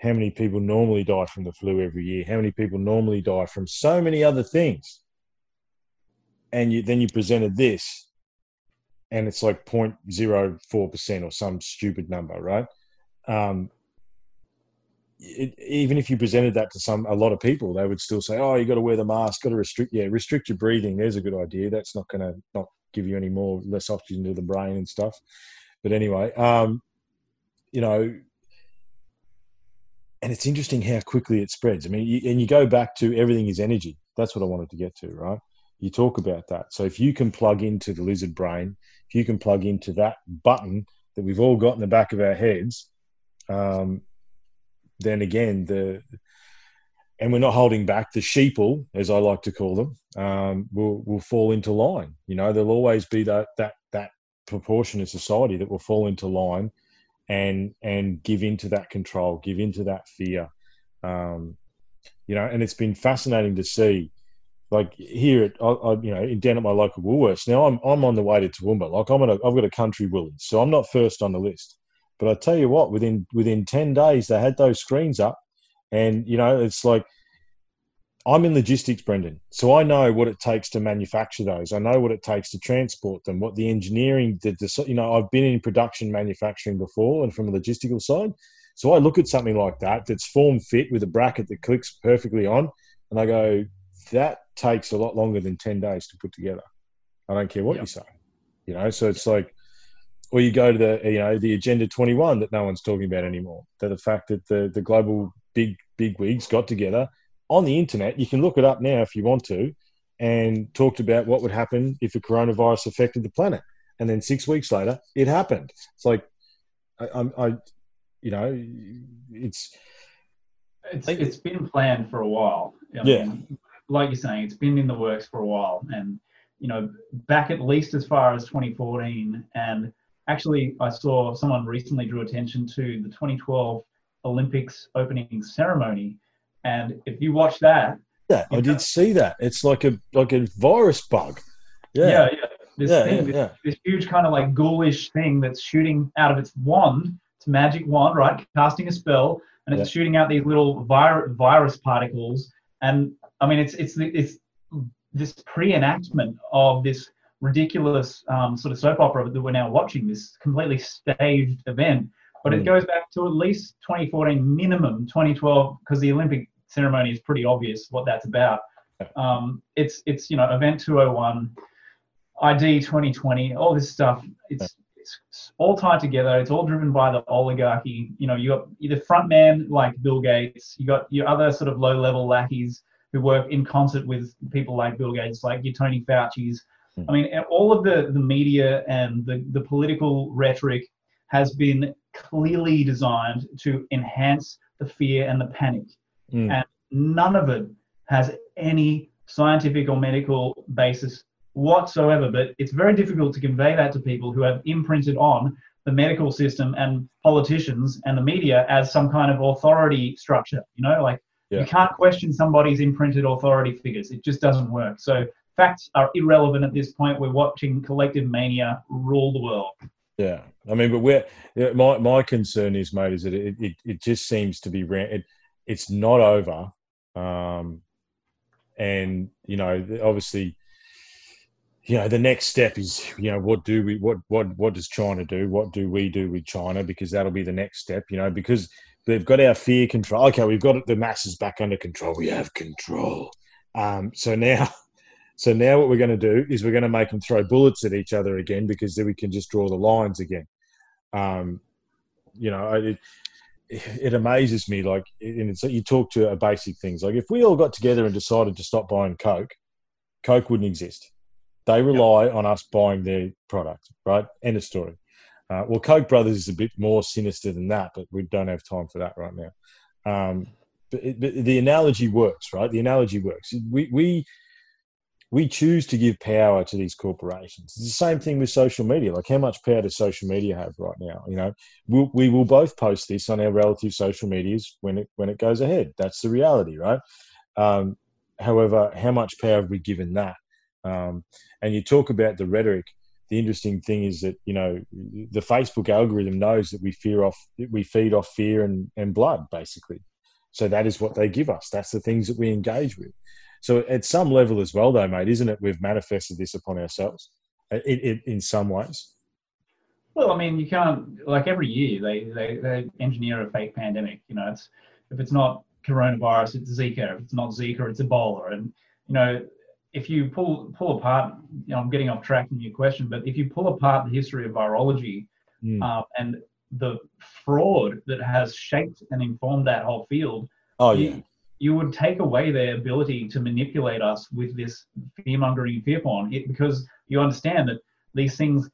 how many people normally die from the flu every year, how many people normally die from so many other things, and you then you presented this, and it's like 0.04 percent or some stupid number, right? Um, it, even if you presented that to some a lot of people, they would still say, "Oh, you got to wear the mask, got to restrict, yeah, restrict your breathing." There's a good idea. That's not going to not give you any more less oxygen to the brain and stuff. But anyway, um, you know, and it's interesting how quickly it spreads. I mean, you, and you go back to everything is energy. That's what I wanted to get to, right? You talk about that. So if you can plug into the lizard brain, if you can plug into that button that we've all got in the back of our heads, um, then again the and we're not holding back the sheeple, as I like to call them, um, will will fall into line. You know, there'll always be that that that proportion of society that will fall into line and and give into that control, give into that fear. Um, you know, and it's been fascinating to see. Like here, at, I, I, you know, in down at my local Woolworths. Now I'm I'm on the way to Toowoomba. Like I'm a, I've got a country Woolies, so I'm not first on the list. But I tell you what, within within ten days, they had those screens up, and you know, it's like I'm in logistics, Brendan, so I know what it takes to manufacture those. I know what it takes to transport them, what the engineering, the, the you know, I've been in production manufacturing before, and from a logistical side, so I look at something like that that's form fit with a bracket that clicks perfectly on, and I go, that takes a lot longer than ten days to put together. I don't care what
Yep.
you say, you know. So it's like, or you go to the you know the Agenda 21 that no one's talking about anymore. That the fact that the the global big big wigs got together on the internet. You can look it up now if you want to, and talked about what would happen if a coronavirus affected the planet. And then six weeks later, it happened. It's like, I, I'm, I, you know, it's
It's, it's been planned for a while. I
Yeah.
mean, like you're saying, it's been in the works for a while. And, you know, back at least as far as 2014. And actually, I saw someone recently drew attention to the 2012 Olympics opening ceremony. And if you watch that,
yeah, I did see that. It's like a like a virus bug.
yeah,
Yeah,
yeah, this
yeah,
thing,
yeah,
this,
yeah.
this huge kind of like ghoulish thing that's shooting out of its wand, its magic wand, right? Casting a spell, and it's shooting out these little vir- virus particles. And I mean, it's it's it's this pre-enactment of this ridiculous um, sort of soap opera that we're now watching. This completely staged event, but it
Mm.
goes back to at least 2014, minimum 2012, because the Olympic ceremony is pretty obvious what that's about. Um, it's it's you know event 201 ID 2020, all this stuff. It's it's all tied together. It's all driven by the oligarchy. You know, you got the front man like Bill Gates. You got your other sort of low level lackeys who work in concert with people like Bill Gates, like your Tony Fauci's.
Hmm.
I mean, all of the the media and the the political rhetoric has been clearly designed to enhance the fear and the panic
Mm.
and none of it has any scientific or medical basis whatsoever. But it's very difficult to convey that to people who have imprinted on the medical system and politicians and the media as some kind of authority structure. You know, like
Yeah.
you can't question somebody's imprinted authority figures. It just doesn't work. So facts are irrelevant at this point. We're watching collective mania rule the world.
Yeah, I mean, but where my my concern is, mate, is that it it, it just seems to be ran. It, it's not over, um, and you know, obviously, you know, the next step is, you know, what do we, what what what does China do? What do we do with China? Because that'll be the next step, you know, because they've got our fear control. Okay, we've got the masses back under control. We have control. Um, so now. So now what we're going to do is we're going to make them throw bullets at each other again because then we can just draw the lines again. Um, you know, it, it amazes me. Like, and it's you talk to a basic things like if we all got together and decided to stop buying Coke, Coke wouldn't exist. They rely on us buying their product, right? End of story. Uh, well, Koch Brothers is a bit more sinister than that, but we don't have time for that right now. Um, but, it, but the analogy works, right? The analogy works. We we we choose to give power to these corporations. It's the same thing with social media. Like, how much power does social media have right now? You know, we'll, we will both post this on our relative social medias when it when it goes ahead. That's the reality, right? Um, however, how much power have we given that? Um, and you talk about the rhetoric. The interesting thing is that you know the Facebook algorithm knows that we fear off we feed off fear and, and blood basically. So that is what they give us. That's the things that we engage with. So at some level as well, though, mate, isn't it? We've manifested this upon ourselves, in, in, in some ways.
Well, I mean, you can't like every year they, they they engineer a fake pandemic. You know, it's if it's not coronavirus, it's Zika. If it's not Zika, it's Ebola. And you know, if you pull pull apart, you know, I'm getting off track from your question, but if you pull apart the history of virology
Mm.
uh, and the fraud that has shaped and informed that whole field,
Oh yeah,
you, you would take away their ability to manipulate us with this fear mongering fear porn it, because you understand that these things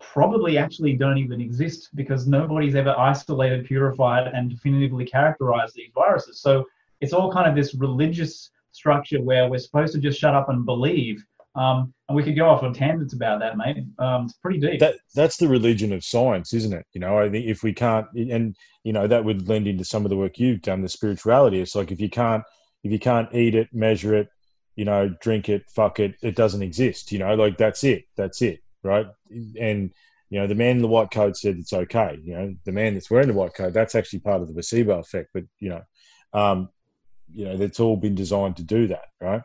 probably actually don't even exist because nobody's ever isolated, purified, and definitively characterized these viruses. So it's all kind of this religious structure where we're supposed to just shut up and believe. Um, and we could go off on tangents about that, mate. Um, it's pretty deep.
that that's the religion of science, isn't it? You know, I think if we can't, and you know, that would lend into some of the work you've done, the spirituality. It's like if you can't, if you can't eat it, measure it, you know, drink it, fuck it, it doesn't exist. You know, like that's it, that's it, right? And you know, the man in the white coat said it's okay. You know, the man that's wearing the white coat, that's actually part of the placebo effect. But you know, um, you know, that's all been designed to do that, right?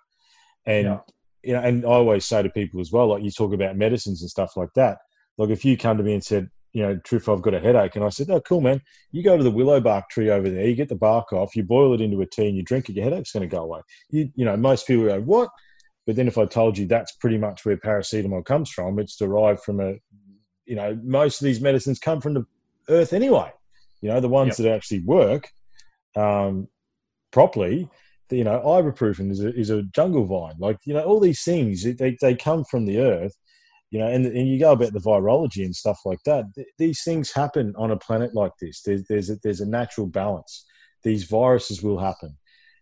And
Yeah.
You know, and I always say to people as well, like you talk about medicines and stuff like that. Like if you come to me and said, you know, Triff, I've got a headache, and I said, oh, cool, man, you go to the willow bark tree over there, you get the bark off, you boil it into a tea, and you drink it, your headache's going to go away. You, you know, most people go, what? But then if I told you that's pretty much where paracetamol comes from, it's derived from a, you know, most of these medicines come from the earth anyway. You know, the ones that actually work um, properly. You know, ibuprofen is a, is a jungle vine. Like, you know, all these things, they, they come from the earth you know, and, and you go about the virology and stuff like that. Th- these things happen on a planet like this. There's there's a, there's a natural balance. These viruses will happen.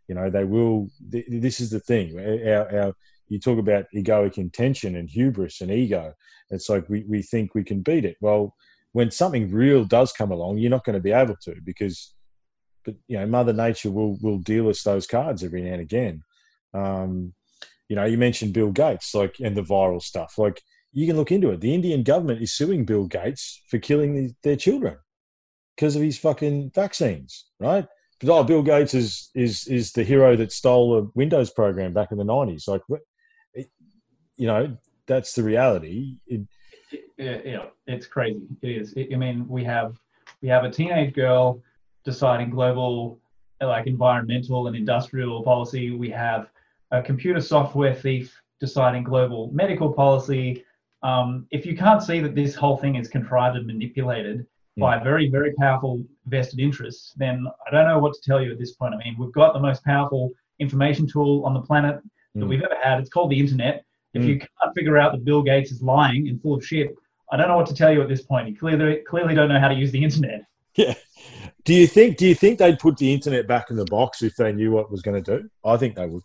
You know, they will. Th- this is the thing. Our, our, you talk about egoic intention and hubris and ego. It's like we, we think we can beat it. Well, when something real does come along, you're not going to be able to because, but you know, Mother Nature will will deal us those cards every now and again. Um, you know, you mentioned Bill Gates, like, and the viral stuff. Like, you can look into it. The Indian government is suing Bill Gates for killing the, their children because of his fucking vaccines, right? But oh, Bill Gates is is is the hero that stole a Windows program back in the nineties. Like, it, you know, that's the reality. It,
yeah, yeah, it's crazy. It is. I mean, we have we have a teenage girl deciding global, like environmental and industrial policy. We have a computer software thief deciding global medical policy. Um, if you can't see that this whole thing is contrived and manipulated by very, very powerful vested interests, then I don't know what to tell you at this point. I mean, we've got the most powerful information tool on the planet that
Mm.
we've ever had. It's called the internet. If
Mm.
you can't figure out that Bill Gates is lying and full of shit, I don't know what to tell you at this point. You clearly clearly don't know how to use the internet.
yeah. Do you think? Do you think they'd put the internet back in the box if they knew what it was going to do? I think they would.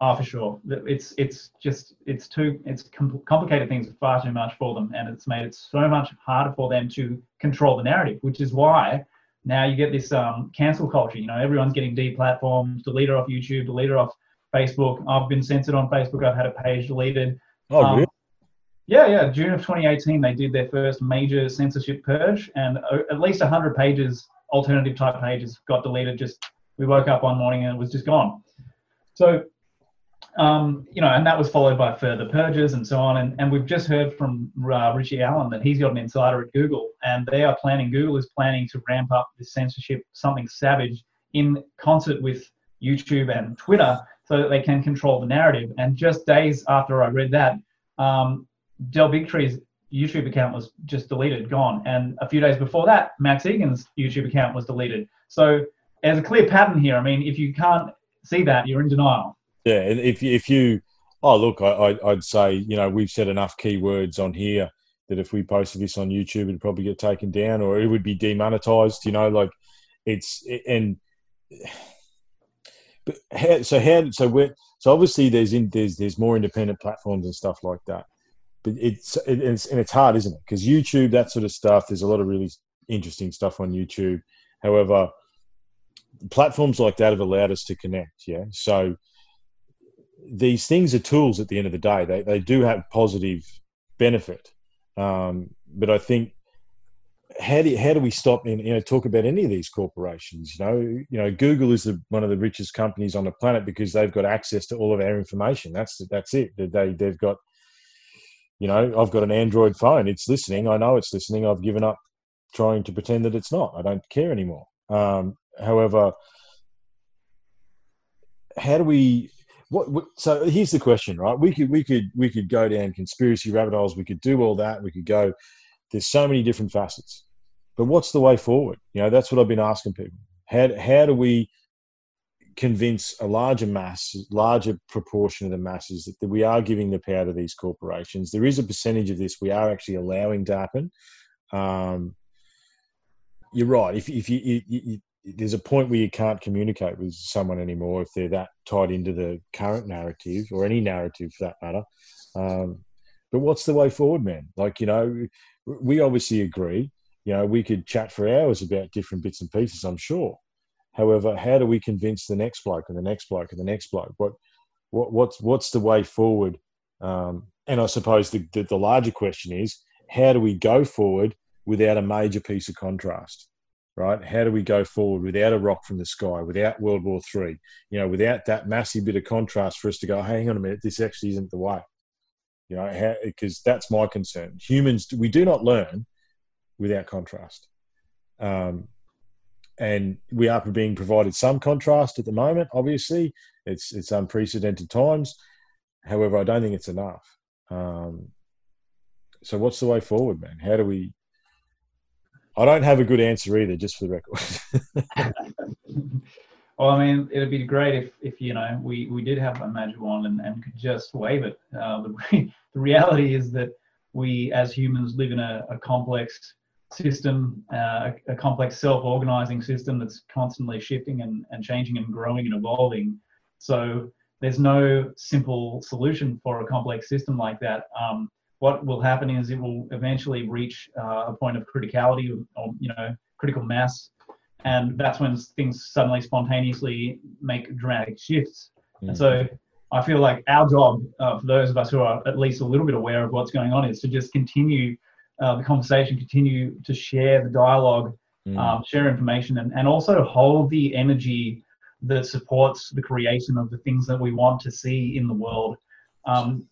Oh, for sure. It's it's just it's too it's com- complicated things far too much for them, and it's made it so much harder for them to control the narrative. Which is why now you get this um, cancel culture. You know, everyone's getting deplatformed, deleted off YouTube, deleted off Facebook. I've been censored on Facebook. I've had a page deleted.
Oh,
Um,
really?
Yeah, yeah. June of 2018, they did their first major censorship purge, and at least 100 pages, alternative type pages, got deleted. Just we woke up one morning and it was just gone. So, um, you know, and that was followed by further purges and so on. And, and we've just heard from uh, Richie Allen that he's got an insider at Google, and they are planning. Google is planning to ramp up this censorship, something savage, in concert with YouTube and Twitter, so that they can control the narrative. And just days after I read that. Um, Del Bigtree's YouTube account was just deleted, gone. And a few days before that, Max Egan's YouTube account was deleted. So there's a clear pattern here. I mean, if you can't see that, you're in denial.
Yeah, and if if you, oh look, I, I I'd say you know we've said enough keywords on here that if we posted this on YouTube, it'd probably get taken down or it would be demonetized. You know, like it's and but so how so we so obviously there's in there's there's more independent platforms and stuff like that, but it's it, it's and it's hard, isn't it? Because YouTube that sort of stuff, there's a lot of really interesting stuff on YouTube. However, platforms like that have allowed us to connect. Yeah, so these things are tools at the end of the day. They they do have positive benefit, um, but I think how do how do we stop and you know talk about any of these corporations? You know, you know, Google is the, one of the richest companies on the planet because they've got access to all of our information. That's that's it. They they've got, you know, I've got an Android phone. It's listening. I know it's listening. I've given up trying to pretend that it's not. I don't care anymore. Um, however, how do we what, what so here's the question right we could we could we could go down conspiracy rabbit holes we could do all that we could go there's so many different facets but what's the way forward you know that's what i've been asking people how, how do we convince a larger mass, larger proportion of the masses that, that we are giving the power to these corporations. There is a percentage of this we are actually allowing to happen. Um, you're right. If, if you, you, you, there's a point where you can't communicate with someone anymore if they're that tied into the current narrative or any narrative for that matter. Um, but what's the way forward, man? Like, you know, we obviously agree. You know, we could chat for hours about different bits and pieces, I'm sure. However, how do we convince the next bloke and the next bloke and the next bloke? What, what what's what's the way forward? Um, and I suppose the, the, the larger question is, how do we go forward without a major piece of contrast? Right? How do we go forward without a rock from the sky, without World War Three? You know, without that massive bit of contrast for us to go, hang on a minute, this actually isn't the way. You know, because that's my concern. Humans, we do not learn without contrast. Um, and we are being provided some contrast at the moment. Obviously, it's it's unprecedented times. However, I don't think it's enough. Um, so, what's the way forward, man? How do we? I don't have a good answer either, just for the record.
well, I mean, it'd be great if, if you know, we, we did have a magic wand and, and could just wave it. Uh, the, the reality is that we, as humans, live in a, a complex system, uh, a, complex self-organizing system that's constantly shifting and, and changing and growing and evolving. So there's no simple solution for a complex system like that. Um, what will happen is it will eventually reach uh, a point of criticality or, or, you know critical mass, and that's when things suddenly spontaneously make dramatic shifts.
Mm.
And so I feel like our job uh, for those of us who are at least a little bit aware of what's going on is to just continue uh, the conversation, continue to share the dialogue,
Mm.
um, share information, and, and also hold the energy that supports the creation of the things that we want to see in the world. Um,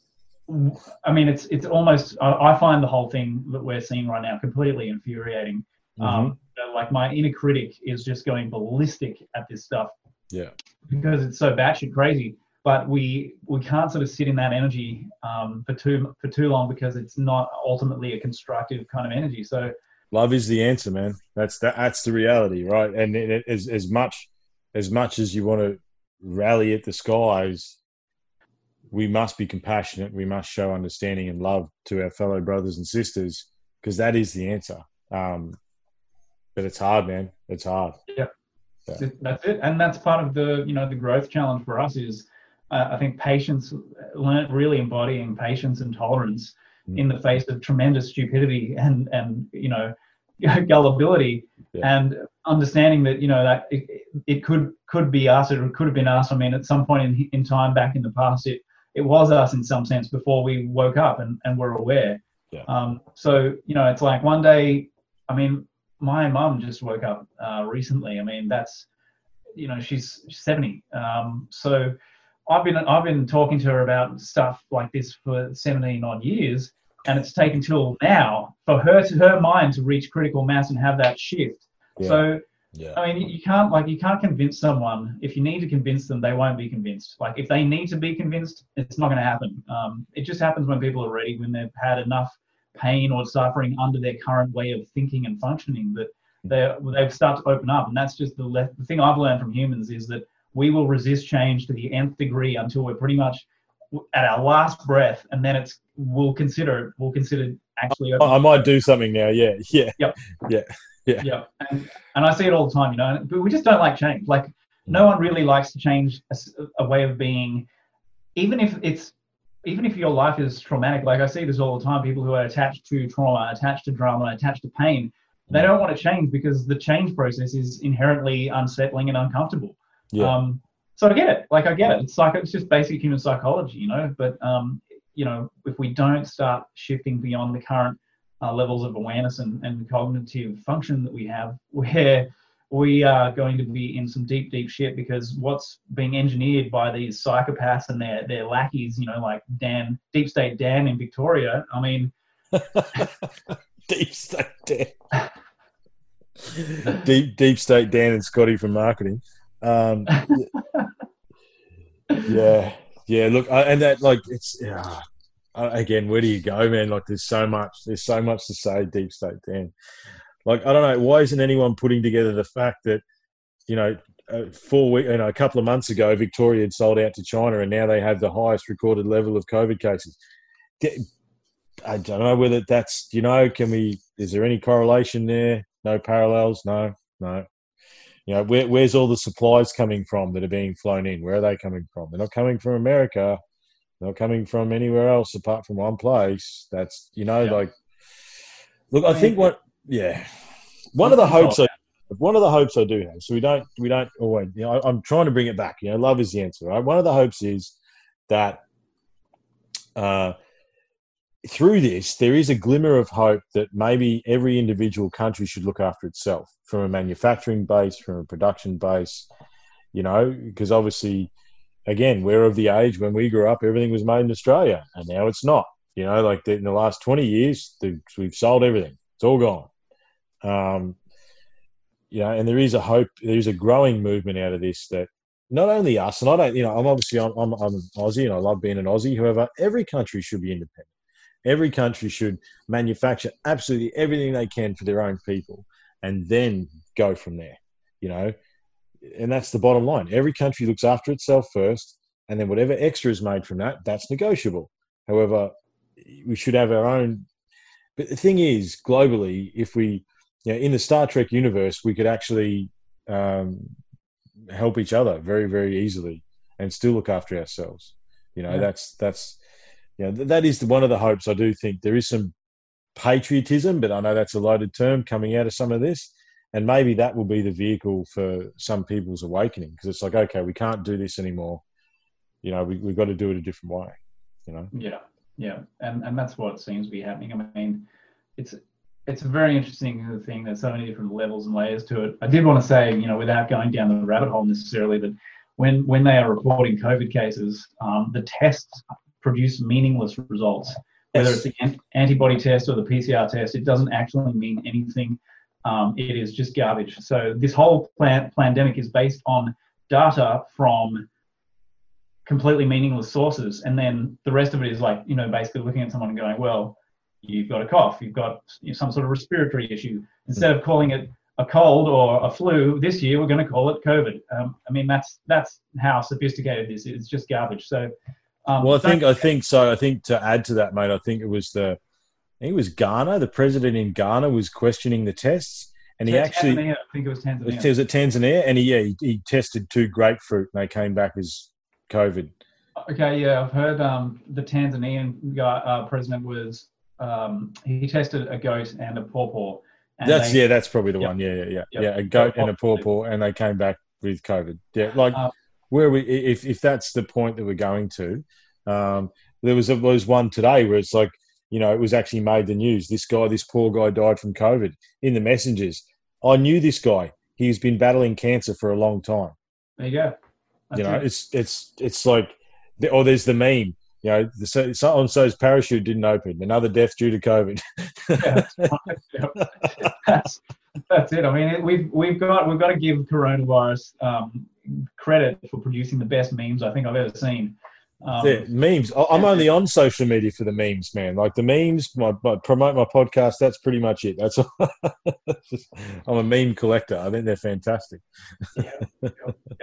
I mean, it's it's almost. I, I find the whole thing that we're seeing right now completely infuriating. Um, you know, like my inner critic is just going ballistic at this stuff
yeah.
because it's so batshit crazy. But we we can't sort of sit in that energy um, for too for too long because it's not ultimately a constructive kind of energy. So
Love is the answer, man. That's that, that's the reality, right? And it, it, as as much as much as you want to rally at the skies, we must be compassionate. We must show understanding and love to our fellow brothers and sisters because that is the answer. Um, but it's hard, man. It's hard. Yeah.
That's it and that's part of the you know the growth challenge for us is uh, i think patience learn really embodying patience and tolerance
Mm.
in the face of tremendous stupidity and and you know gullibility
Yeah.
and understanding that you know that it, it could could be us or it could have been us i mean at some point in, in time back in the past it it was us in some sense before we woke up and, and were aware
Yeah.
um, so you know it's like one day i mean my mum just woke up uh, recently i mean that's you know she's 70 um, so i've been i've been talking to her about stuff like this for 17 odd years and it's taken till now for her to her mind to reach critical mass and have that shift
Yeah.
so
Yeah.
I mean, you can't like you can't convince someone. If you need to convince them, they won't be convinced. Like if they need to be convinced, it's not going to happen. Um, it just happens when people are ready, when they've had enough pain or suffering under their current way of thinking and functioning that they they start to open up. And that's just the le- the thing I've learned from humans is that we will resist change to the nth degree until we're pretty much at our last breath, and then it's we'll consider we'll consider actually.
I, I might do something now. Yeah. Yeah.
yeah yeah, yeah. and, and i see it all the time you know but we just don't like change like no one really likes to change a way of being even if it's even if your life is traumatic like i see this all the time people who are attached to trauma attached to drama attached to pain they don't want to change because the change process is inherently unsettling and uncomfortable
Yeah.
um so i get it like i get it it's like it's just basic human psychology you know but um you know if we don't start shifting beyond the current uh, levels of awareness and, and cognitive function that we have, where we are going to be in some deep, deep shit because what's being engineered by these psychopaths and their, their lackeys, you know, like Dan, Deep State Dan in Victoria. I mean,
deep state Dan. deep deep state Dan and Scotty from marketing. Um, yeah, yeah. Look, I, and that like it's yeah. Uh, again, where do you go, man? Like, there's so much. There's so much to say. Deep state Dan. Like, I don't know. Why isn't anyone putting together the fact that you know uh, four week, you know, a couple of months ago, Victoria had sold out to China, and now they have the highest recorded level of COVID cases. Get- I don't know whether that's you know, can we? Is there any correlation there? No parallels. No, no. You know, where, where's all the supplies coming from that are being flown in? Where are they coming from? They're not coming from America. They're not coming from anywhere else apart from one place. That's you know,
Yeah.
like. Look, I think what, yeah, one of the hopes I one of the hopes I do have, so we don't we don't always you know, I, I'm trying to bring it back. You know, love is the answer, right? One of the hopes is that uh, through this, there is a glimmer of hope that maybe every individual country should look after itself from a manufacturing base, from a production base, you know, because obviously, again, we're of the age when we grew up, everything was made in Australia, and now it's not. You know, like in the last 20 years, we've sold everything, it's all gone. Um, you know, and there is a hope, there is a growing movement out of this that not only us, and I don't, you know, I'm obviously I'm, I'm, I'm an Aussie and I love being an Aussie. However, every country should be independent. Every country should manufacture absolutely everything they can for their own people, and then go from there. You know, and that's the bottom line. Every country looks after itself first, and then whatever extra is made from that, that's negotiable. However, we should have our own. But the thing is, globally, if we, you know, in the Star Trek universe, we could actually um, help each other very, very easily, and still look after ourselves. You know,
Yeah.
that's that's, you know, th- that is one of the hopes. I do think there is some patriotism, but I know that's a loaded term coming out of some of this, and maybe that will be the vehicle for some people's awakening because it's like, okay, we can't do this anymore. You know, we, we've got to do it a different way. You know.
Yeah, yeah, and and that's what seems to be happening. I mean, it's it's a very interesting thing. There's so many different levels and layers to it. I did want to say, you know, without going down the rabbit hole necessarily, that when when they are reporting COVID cases, um, the tests produce meaningless results. Whether it's the an- antibody test or the PCR test, it doesn't actually mean anything. Um, it is just garbage. So this whole plan- pandemic is based on data from completely meaningless sources, and then the rest of it is like you know basically looking at someone and going, well, you've got a cough, you've got you know, some sort of respiratory issue. Instead of calling it a cold or a flu, this year we're going to call it COVID. Um, I mean that's that's how sophisticated this is. It's just garbage. So. Um,
Well, I think I think so. I think to add to that, mate, I think it was the, I think it was Ghana. The president in Ghana was questioning the tests, and he
Tanzania,
actually
I think it was Tanzania.
was it Tanzania, and he yeah he, he tested two grapefruit, and they came back as COVID.
Okay, yeah, I've heard um, the Tanzanian guy, uh, president was um, he tested a goat and a pawpaw. And
That's
they-
yeah, that's probably the
Yep.
one. Yeah, yeah, yeah,
Yep.
yeah. A goat and a pawpaw, and they came back with COVID. Yeah, like
Uh,
where we if if that's the point that we're going to, um, there was there was one today where it's like you know it was actually made the news. This guy, this poor guy, died from COVID in the messengers. I knew this guy. He's been battling cancer for a long time.
There you go.
you know,
it.
it's it's it's like, or there's the meme. You know, the, so, and so's parachute didn't open. Another death due to COVID.
Yeah, that's that's, that's it. I mean, we've we've got we've got to give coronavirus um, credit for producing the best memes I think I've ever seen. Um,
Yeah, memes. I'm only on social media for the memes, man. Like the memes, my, my promote my podcast. That's pretty much it. That's all. I'm a meme collector. I think they're fantastic.
yeah, yeah,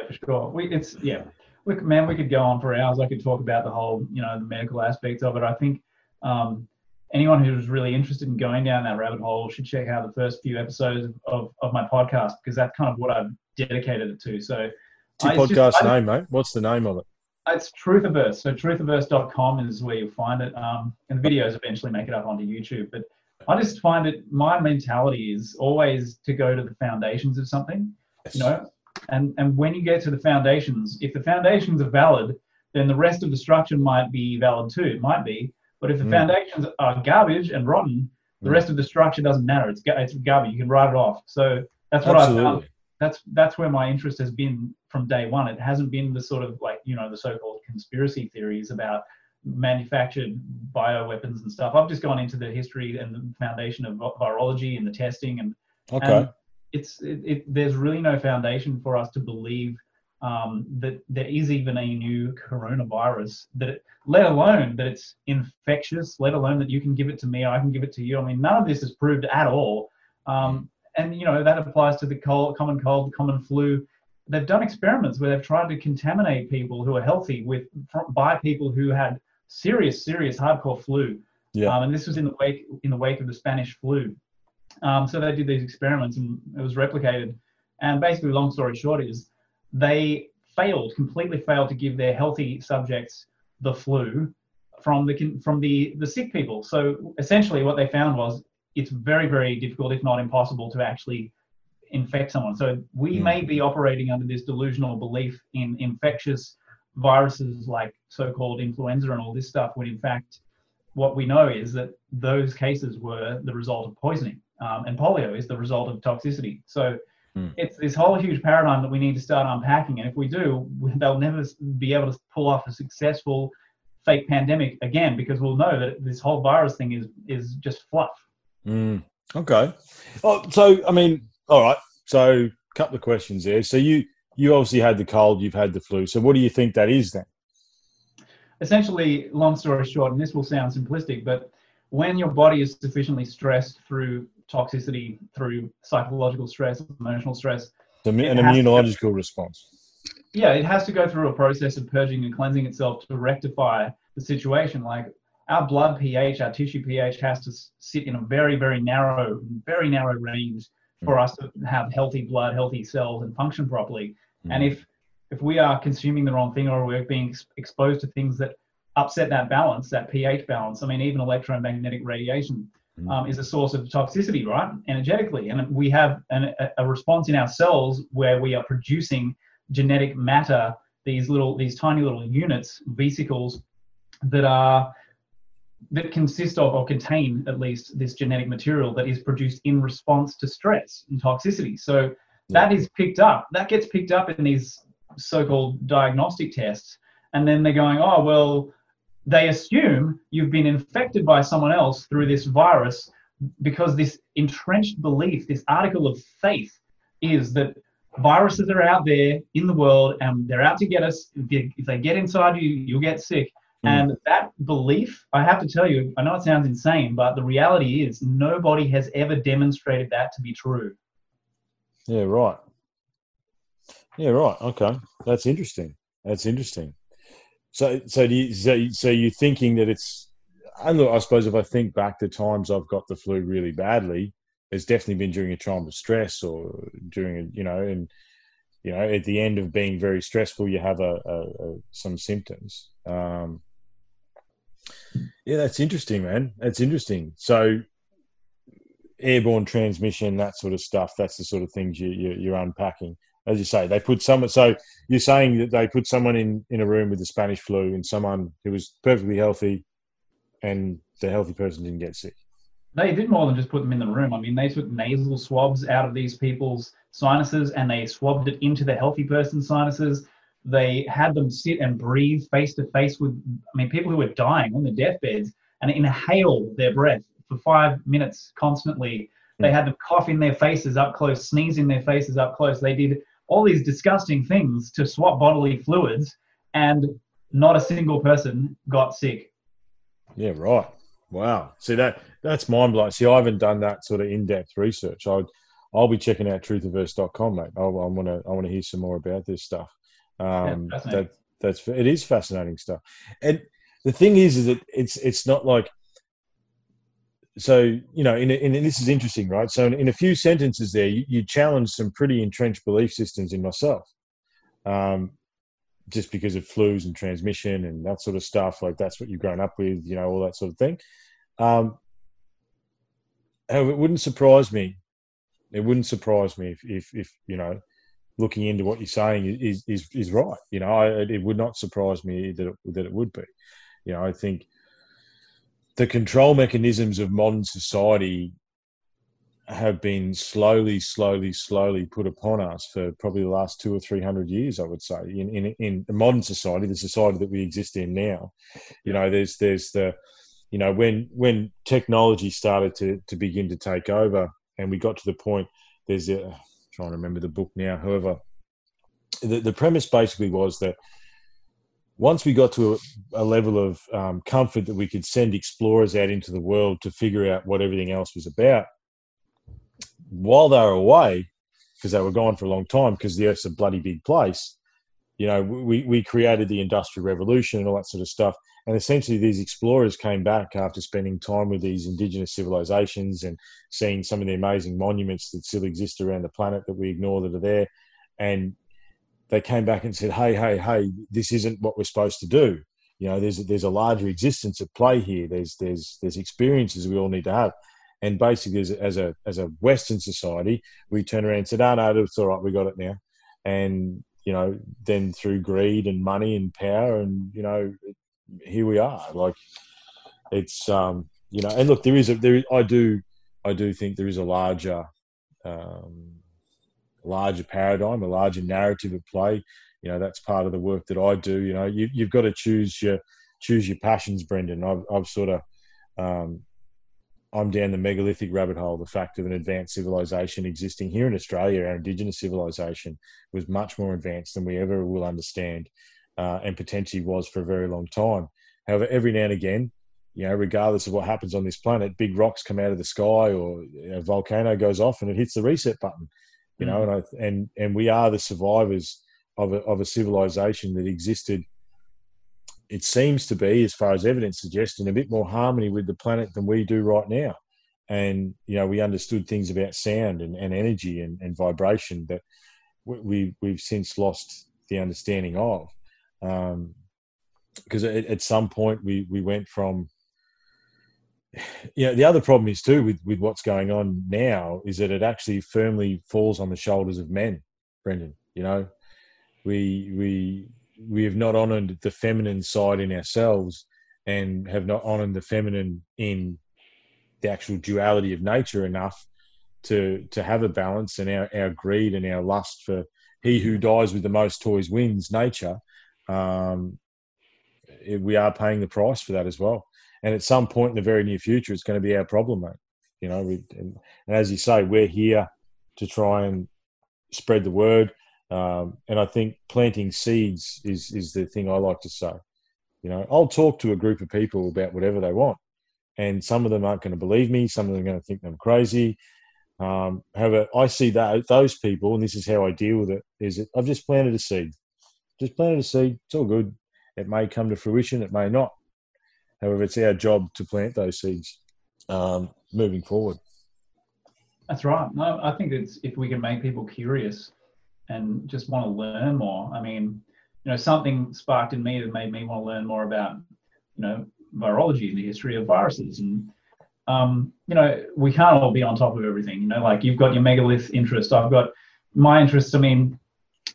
for sure. We, it's yeah. Look, man, we could go on for hours. I could talk about the whole, you know, the medical aspects of it. I think um, anyone who's really interested in going down that rabbit hole should check out the first few episodes of, of my podcast because that's kind of what I've dedicated it to. So,
What's your
I-
podcast
just- I-
name, mate? What's the name of it?
It's Truthiverse. So truthiverse.com is where you'll find it. Um, and the videos eventually make it up onto YouTube. But I just find it, my mentality is always to go to the foundations of something, you know, and, and when you get to the foundations, if the foundations are valid, then the rest of the structure might be valid too. It might be. But if the
Mm.
foundations are garbage and rotten, the
Mm.
rest of the structure doesn't matter. It's, it's garbage. You can write it off. So that's what I found
Absolutely.
That's that's where my interest has been from day one. It hasn't been the sort of like you know the so-called conspiracy theories about manufactured bioweapons and stuff. I've just gone into the history and the foundation of virology and the testing, and
Okay.
and it's it, it, there's really no foundation for us to believe um, that there is even a new coronavirus. That it, let alone that it's infectious, let alone that you can give it to me, or I can give it to you. I mean, none of this is proved at all. Um, and you know that applies to the cold, common cold, the common flu. they've done experiments where they've tried to contaminate people who are healthy with by people who had serious, serious hardcore flu.
Yeah.
Um, and this was in the wake in the wake of the Spanish flu. Um, so they did these experiments and it was replicated. And basically, long story short is they failed, completely failed to give their healthy subjects the flu from the from the the sick people. So essentially, what they found was it's very very difficult, if not impossible, to actually infect someone. So we
Hmm.
may be operating under this delusional belief in infectious viruses like so-called influenza and all this stuff, when in fact what we know is that those cases were the result of poisoning, um, and polio is the result of toxicity. So
Hmm.
it's this whole huge paradigm that we need to start unpacking. And if we do, they'll never be able to pull off a successful fake pandemic again because we'll know that this whole virus thing is is just fluff.
Mm, okay. Oh, so I mean, all right. So, a couple of questions there. So you you obviously had the cold, you've had the flu. So, what do you think that is then?
essentially, long story short, and this will sound simplistic, but when your body is sufficiently stressed through toxicity, through psychological stress, emotional stress,
So, an
has to-
immunological response.
yeah, it has to go through a process of purging and cleansing itself to rectify the situation. Like our blood pH, our tissue pH has to sit in a very, very narrow, very narrow range for us to have healthy blood, healthy cells, and function properly. And if if we are consuming the wrong thing or we're being ex- exposed to things that upset that balance, that pH balance, I mean, even electromagnetic radiation
Mm.
um, is a source of toxicity, right? Energetically, and we have an, a response in our cells where we are producing genetic matter, these little, these tiny little units, vesicles, that are that consist of or contain at least this genetic material that is produced in response to stress and toxicity. So that is picked up. That gets picked up in these so-called diagnostic tests, and then they're going, oh well, they assume you've been infected by someone else through this virus because this entrenched belief, this article of faith, is that viruses are out there in the world and they're out to get us. If they, if they get inside you, you'll get sick.
Mm.
And that belief, I have to tell you, I know it sounds insane, but the reality is nobody has ever demonstrated that to be true.
Yeah, right. Yeah, right. Okay, that's interesting. That's interesting. So, so do you, so, so you're thinking that it's? Look, I suppose if I think back to times I've got the flu really badly, it's definitely been during a time of stress or during a, you know, and you know, at the end of being very stressful, you have a, a, a some symptoms. Um, yeah, that's interesting, man. That's interesting. So, airborne transmission, that sort of stuff. That's the sort of things you, you, you're unpacking. As you say, they put someone. So you're saying that they put someone in in a room with the Spanish flu and someone who was perfectly healthy, and the healthy person didn't get sick.
They did more than just put them in the room. I mean, they took nasal swabs out of these people's sinuses and they swabbed it into the healthy person's sinuses. They had them sit and breathe face to face with, I mean, people who were dying on their deathbeds and inhale their breath for five minutes constantly. They hmm. had them cough in their faces up close, sneeze in their faces up close. They did all these disgusting things to swap bodily fluids, and not a single person got sick.
Yeah, right. Wow. See that that's mind blowing. See, I haven't done that sort of in depth research. I I'll be checking out truthiverse.com, mate. I, I want to I want to hear some more about this stuff. Um,
Yeah,
that that's it is fascinating stuff. And the thing is, is that it's it's not like so you know, in, a, in a- this is interesting, right? So in, in a few sentences there, you, you challenge some pretty entrenched belief systems in myself. Um, just because of flus and transmission and that sort of stuff. Like that's what you've grown up with, you know, all that sort of thing. Um, however, it wouldn't surprise me. It wouldn't surprise me if, if, if you know, looking into what you're saying is is is right. You know, I, it would not surprise me that it, that it would be. You know, I think the control mechanisms of modern society have been slowly, slowly, slowly put upon us for probably the last two or three hundred years. I would say in in, in the modern society, the society that we exist in now, you know, there's there's the, you know, when when technology started to to begin to take over, and we got to the point. There's a trying to remember the book now. However, the the premise basically was that once we got to a, a level of um, comfort that we could send explorers out into the world to figure out what everything else was about, while they were away, because they were gone for a long time because the Earth's a bloody big place. You know, we, we created the Industrial Revolution and all that sort of stuff. And essentially, these explorers came back after spending time with these indigenous civilizations and seeing some of the amazing monuments that still exist around the planet that we ignore that are there. And they came back and said, "Hey, hey, hey, this isn't what we're supposed to do. You know, there's there's a larger existence at play here. There's there's there's experiences we all need to have." And basically, as, a as a Western society, we turn around and said, "Oh no, it's all right. We got it now." And you know, then through greed and money and power, and you know, here we are. Like it's um, you know, and look, there is a there. I do I do think there is a larger um, larger paradigm, a larger narrative at play. You know, that's part of the work that I do. You know, you, you've got to choose your choose your passions, Brendan. I've, I've sort of um, I'm down the megalithic rabbit hole. The fact of an advanced civilization existing here in Australia, our indigenous civilization was much more advanced than we ever will understand, uh, and potentially was for a very long time. However, every now and again, you know, regardless of what happens on this planet, big rocks come out of the sky or a volcano goes off and it hits the reset button. You know, and I, and and we are the survivors of a, of a civilization that existed. It seems to be, as far as evidence suggests, in a bit more harmony with the planet than we do right now. And you know, we understood things about sound and, and energy and, and vibration that we we've since lost the understanding of. Um, because at, at some point we we went from you know the other problem is too with with what's going on now is that it actually firmly falls on the shoulders of men brendan you know? We we we have not honored the feminine side in ourselves and have not honored the feminine in the actual duality of nature enough to to have a balance and our, our greed and our lust for he who dies with the most toys wins nature um, it- we are paying the price for that as well and at some point in the very near future, it's going to be our problem, mate. You know, we, and, and as you say, we're here to try and spread the word. Um, and I think planting seeds is is the thing I like to say. You know, I'll talk to a group of people about whatever they want, and some of them aren't going to believe me. Some of them are going to think I'm crazy. Um, however, I see that those people, and this is how I deal with it: is that I've just planted a seed. Just planted a seed. It's all good. It may come to fruition. It may not. However, it's our job to plant those seeds um, moving forward.
That's right. No, I think it's if we can make people curious and just want to learn more. I mean, you know, something sparked in me that made me want to learn more about, you know, virology and the history of viruses. And, um, you know, we can't all be on top of everything. You know, like you've got your megalith interest. I've got my interest. I mean,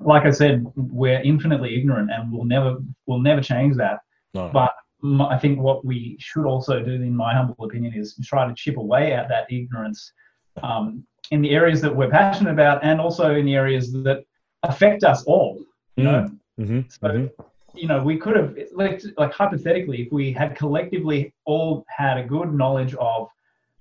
like I said, we're infinitely ignorant and we'll never, we'll never change that.
No.
But I think what we should also do, in my humble opinion, is try to chip away at that ignorance um, in the areas that we're passionate about, and also in the areas that affect us all. You know,
hmm
so you know, we could have like like hypothetically, if we had collectively all had a good knowledge of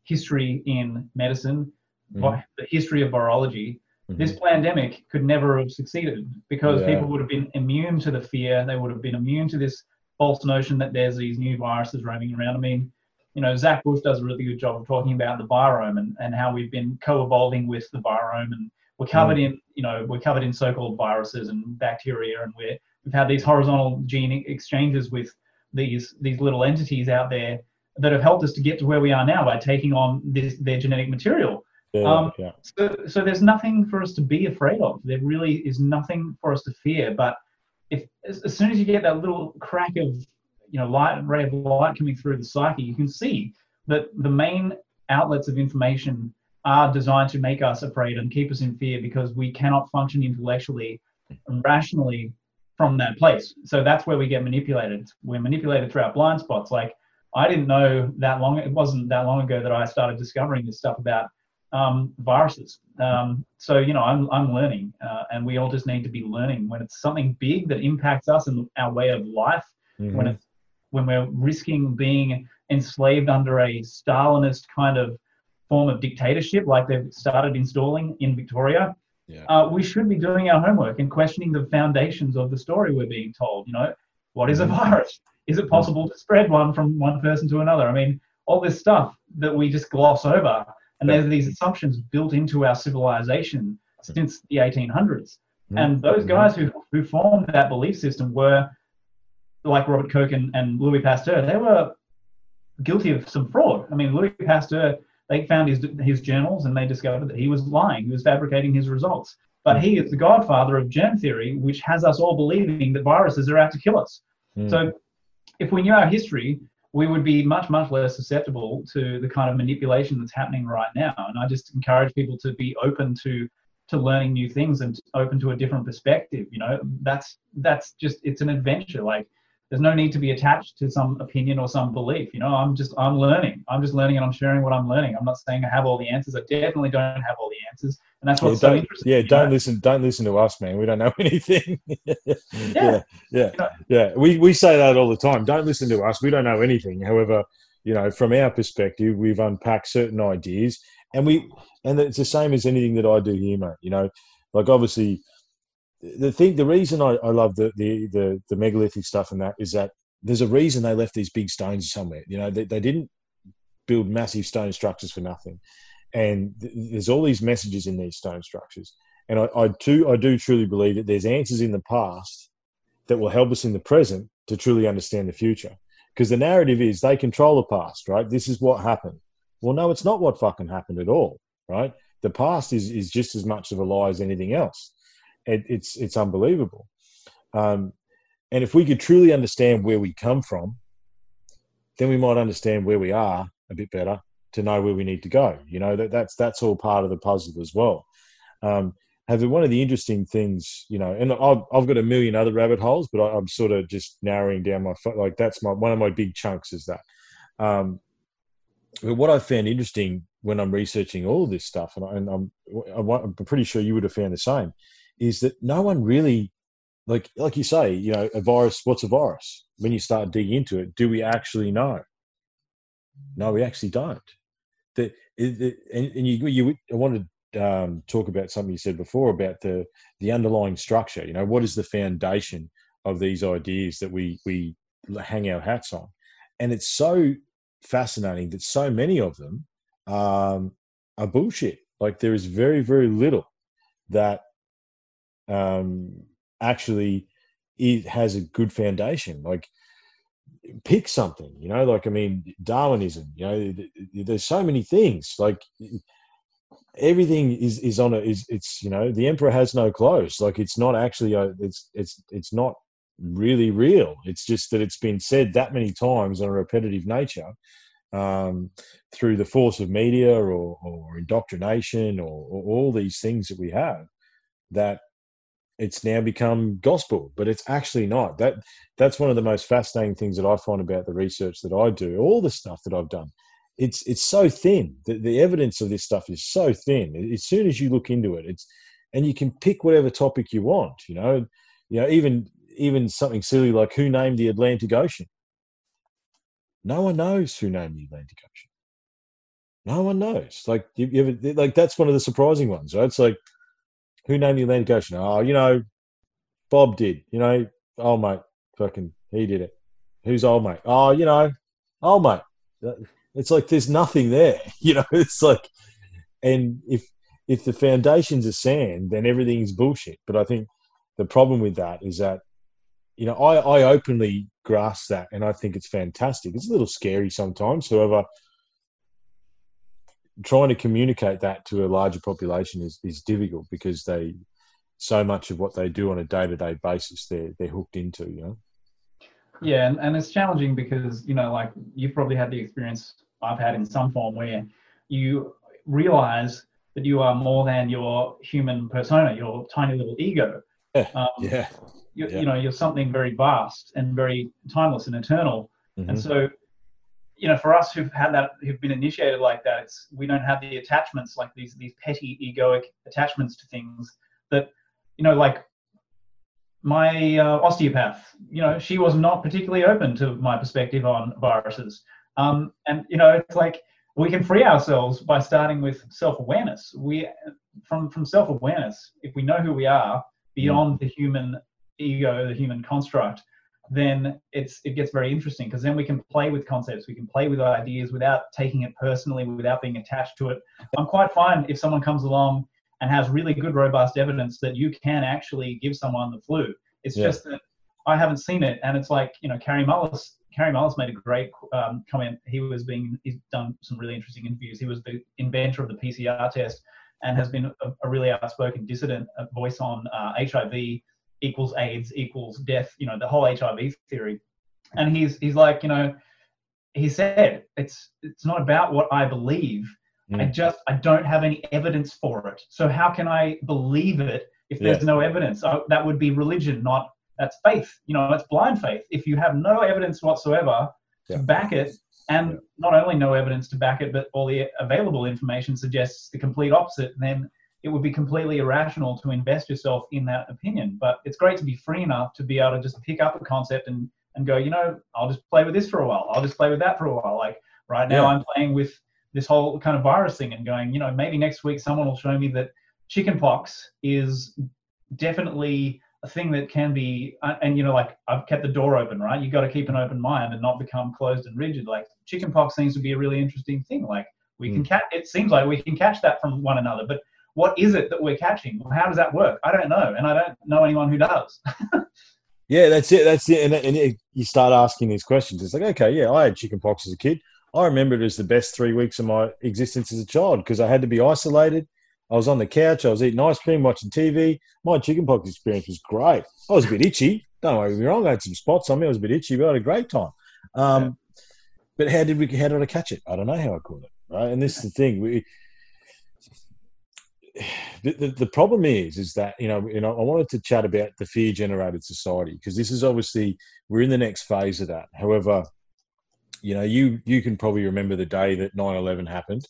history in medicine,
Mhm.
the history of virology, Mm-hmm. this pandemic could never have succeeded because
Yeah.
people would have been immune to the fear. They would have been immune to this false notion that there's these new viruses roaming around. I mean, you know, Zach Bush does a really good job of talking about the virome and, and how we've been co-evolving with the virome and we're covered mm. in, you know, we're covered in so-called viruses and bacteria and we're, we've had these horizontal gene exchanges with these these little entities out there that have helped us to get to where we are now by taking on this their genetic material.
Yeah,
Um,
yeah.
So, so there's nothing for us to be afraid of. There really is nothing for us to fear. But if as, as soon as you get that little crack of, you know, light ray of light coming through the psyche, you can see that the main outlets of information are designed to make us afraid and keep us in fear because we cannot function intellectually and rationally from that place. So that's where we get manipulated. We're manipulated through our blind spots. Like I didn't know that long. It wasn't that long ago that I started discovering this stuff about um, viruses. Um, so you know, I'm I'm learning, uh, and we all just need to be learning when it's something big that impacts us and our way of life. When
Mhm.
it's when we're risking being enslaved under a Stalinist kind of form of dictatorship, like they've started installing in Victoria,
Yeah.
uh, we should be doing our homework and questioning the foundations of the story we're being told. You know, what is a virus? Is it possible to spread one from one person to another? I mean, all this stuff that we just gloss over, and there's these assumptions built into our civilization since the 1800s.
Mm.
And those
Mhm.
guys who, who formed that belief system were like Robert Koch and, and Louis Pasteur. They were guilty of some fraud. I mean, Louis Pasteur, they found his, his journals and they discovered that he was lying. He was fabricating his results. But he is the godfather of germ theory, which has us all believing that viruses are out to kill us.
Mm.
So if we knew our history, we would be much, much less susceptible to the kind of manipulation that's happening right now. And I just encourage people to be open to to learning new things and open to a different perspective. You know, that's that's just it's an adventure. Like there's no need to be attached to some opinion or some belief. You know, I'm just I'm learning. I'm just learning and I'm sharing what I'm learning. I'm not saying I have all the answers. I definitely don't have all the answers. And that's
yeah,
what's so
don't,
interesting.
yeah, don't listen. Don't listen to us, man. We don't know anything. yeah, yeah, yeah,
know-
yeah. We we say that all the time. Don't listen to us. We don't know anything. However, you know, from our perspective, we've unpacked certain ideas, and we and it's the same as anything that I do here, mate. You know, like obviously, the thing, the reason I, I love the, the the the megalithic stuff and that is that there's a reason they left these big stones somewhere. You know, they, they didn't build massive stone structures for nothing and th- there's all these messages in these stone structures. And I, I do, I do truly believe that there's answers in the past that will help us in the present to truly understand the future. Because the narrative is they control the past, right? This is what happened. Well, no, it's not what fucking happened at all, right? The past is is just as much of a lie as anything else. It, it's it's unbelievable. Um, and if we could truly understand where we come from, then we might understand where we are a bit better to know where we need to go. You know that that's that's all part of the puzzle as well. Um, have one of the interesting things, you know, and I've, I've got a million other rabbit holes, but I, I'm sort of just narrowing down my like that's my one of my big chunks is that. Um, but what I found interesting when I'm researching all this stuff, and, I, and I'm I'm pretty sure you would have found the same, is that no one really, like like you say, you know, a virus. What's a virus? When you start digging into it, do we actually know? No, we actually don't. The, it, and, and you, you, I wanted to um, talk about something you said before about the the underlying structure. You know, what is the foundation of these ideas that we we hang our hats on? And it's so fascinating that so many of them um, are bullshit. Like there is very very little that um, actually it has a good foundation. Like pick something you know like i mean darwinism you know th- th- there's so many things like everything is is on a is it's you know the emperor has no clothes like it's not actually a, it's it's it's not really real it's just that it's been said that many times on a repetitive nature um, through the force of media or, or indoctrination or, or all these things that we have that it's now become gospel but it's actually not. That that's one of the most fascinating things that i find about the research that i do all the stuff that i've done. It's it's so thin. The, the evidence of this stuff is so thin. As soon as you look into it it's and you can pick whatever topic you want you know? You know even even something silly like who named the atlantic ocean? No one knows who named the atlantic ocean. No one knows. Like you, you ever, like that's one of the surprising ones right? It's like who named the Atlantic Ocean? Oh, you know, Bob did. You know, old mate, fucking, he did it. Who's old mate? Oh, you know, old mate. It's like there's nothing there. You know, it's like, and if if the foundations are sand, then everything's bullshit. But I think the problem with that is that, you know, I I openly grasp that, and I think it's fantastic. It's a little scary sometimes. However, trying to communicate that to a larger population is, is difficult because they so much of what they do on a day-to-day basis they're they're hooked into you know
Yeah, and, and it's challenging because, you know, like you've probably had the experience I've had in some form where you realize that you are more than your human persona, your tiny little ego.
Yeah,
Um,
yeah
you,
yeah.
you know, you're something very vast and very timeless and eternal. And
Mhm.
so, you know, for us who've had that, who've been initiated like that, it's we don't have the attachments like these these petty egoic attachments to things that, you know, like my uh, osteopath, you know, she was not particularly open to my perspective on viruses. Um, and you know, it's like we can free ourselves by starting with self-awareness. We, from from self-awareness, if we know who we are beyond the human ego, the human construct, then it's it gets very interesting because then we can play with concepts, we can play with ideas without taking it personally, without being attached to it. I'm quite fine if someone comes along and has really good, robust evidence that you can actually give someone the flu. It's
Yeah.
just that I haven't seen it, and it's like you know, Kary Mullis. Kary Mullis made a great um, comment. He was being he's done some really interesting interviews. He was the inventor of the PCR test and has been a, a really outspoken dissident voice on uh, HIV equals AIDS equals death. You know, the whole HIV theory. And he's he's like, you know, he said it's it's not about what I believe. I
Mm.
just I don't have any evidence for it. So how can I believe it if there's
Yeah.
no evidence? Oh, that would be religion, not that's faith. You know, it's blind faith. If you have no evidence whatsoever
Yeah.
to back it, and
Yeah.
not only no evidence to back it, but all the available information suggests the complete opposite, then it would be completely irrational to invest yourself in that opinion. But it's great to be free enough to be able to just pick up a concept and and go, you know, I'll just play with this for a while. I'll just play with that for a while. Like right now,
Yeah.
I'm playing with this whole kind of virus thing and going, you know, maybe next week someone will show me that chickenpox is definitely a thing that can be, uh, and you know, like I've kept the door open, right? you've got to keep an open mind and not become closed and rigid. Like chickenpox seems to be a really interesting thing. Like we can catch, it seems like we can catch that from one another, but what is it that we're catching? How does that work? I don't know, and I don't know anyone who does.
Yeah, that's it. That's it. And, and it, you start asking these questions. It's like, okay, yeah, I had chicken pox as a kid. I remember it as the best three weeks of my existence as a child because I had to be isolated. I was on the couch. I was eating ice cream, watching TV. My chickenpox experience was great. I was a bit itchy. Don't get me wrong. I had some spots on me. I was a bit itchy, but I had a great time. Um, But how did we? How did I catch it? I don't know how I caught it. Right, and this is the thing. We, the, the, problem is is that you know you know I wanted to chat about the fear generated society because this is obviously we're in the next phase of that. However, you know you you can probably remember the day that 9-11 happened.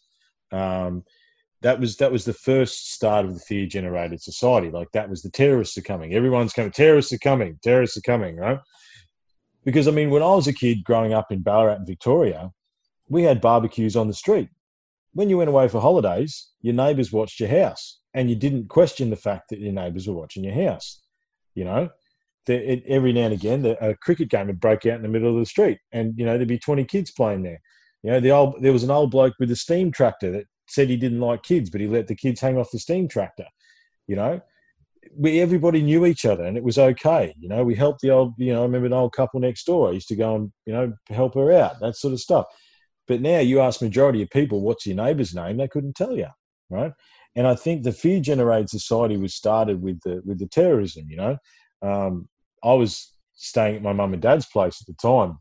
Um, that was that was the first start of the fear generated society. Like that was the terrorists are coming. Everyone's coming. Terrorists are coming. Terrorists are coming. Right? Because I mean, when I was a kid growing up in Ballarat Victoria, we had barbecues on the street when you went away for holidays, your neighbours watched your house, and you didn't question the fact that your neighbours were watching your house. You know, there, it, every now and again, the, a cricket game would break out in the middle of the street, and you know there'd be twenty kids playing there. You know, the old there was an old bloke with a steam tractor that said he didn't like kids, but he let the kids hang off the steam tractor. You know, we everybody knew each other, and it was okay. You know, we helped the old. You know, I remember an old couple next door. I used to go and you know help her out, that sort of stuff. But now you ask majority of people, what's your neighbour's name? They couldn't tell you, right? And I think the fear generated society was started with the with the terrorism. You know, um, I was staying at my mum and dad's place at the time,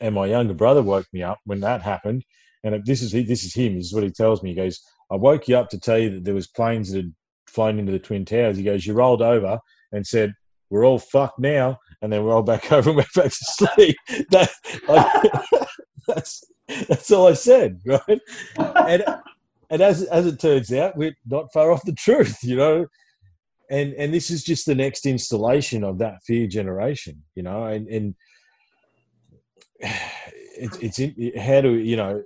and my younger brother woke me up when that happened. And this is this is him. This is what he tells me. He goes, "I woke you up to tell you that there was planes that had flown into the twin towers." He goes, "You rolled over and said." We're all fucked now, and then we're all back over and went back to sleep. That, I, that's that's all I said, right? And and as as it turns out, we're not far off the truth, you know. And and this is just the next installation of that fear generation, you know. And and it's how do you know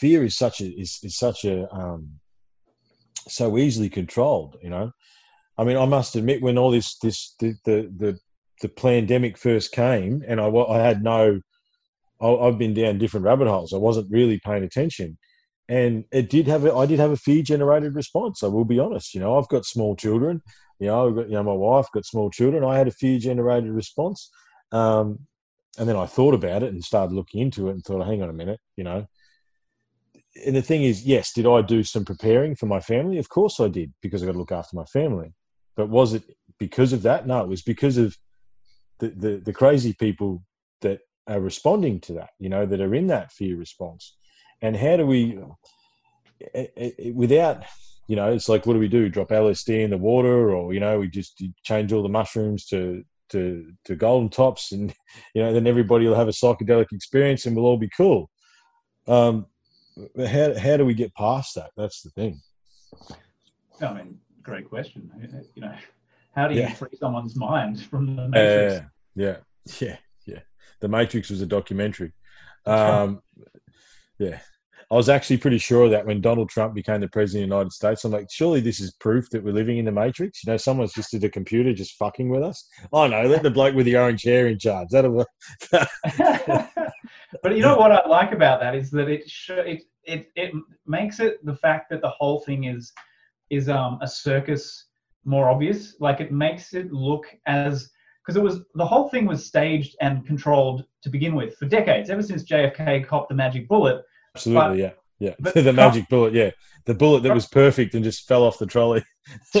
fear is such a is, is such a um, so easily controlled, you know. I mean, I must admit, when all this this the the the, the pandemic first came, and I I had no I- I've been down different rabbit holes. I wasn't really paying attention, and it did have a, I did have a fear generated response. I will be honest. You know, I've got small children. You know, got you know my wife got small children. I had a fear generated response, um, and then I thought about it and started looking into it and thought, hang on a minute, you know. And the thing is, yes, did I do some preparing for my family? Of course I did because I got to look after my family. But was it because of that? No, it was because of the, the, the crazy people that are responding to that, you know, that are in that fear response. And how do we, eh, eh, eh, without, you know, it's like, what do we do? Drop LSD in the water, or you know, we just change all the mushrooms to to to golden tops, and you know, then everybody will have a psychedelic experience, and we'll all be cool. Um, but how how do we get past that? That's the thing.
I mean, great question. You know, how do you
Yeah.
free someone's mind from the matrix?
Uh, yeah, yeah, yeah. The Matrix was a documentary. Um, yeah, I was actually pretty sure that when Donald Trump became the president of the United States, I'm like, surely this is proof that we're living in the Matrix. You know, someone's just at a computer just fucking with us. Oh no, let the bloke with the orange hair in charge. That'll.
but you know what I like about that is that it, sh- it it it makes it the fact that the whole thing is is um, a circus more obvious. Like it makes it look as because it was the whole thing was staged and controlled to begin with for decades, ever since JFK copped the magic bullet.
Absolutely, yeah, yeah.
but
the
Trump-
magic bullet, yeah, the bullet that was perfect and just fell off the trolley. oh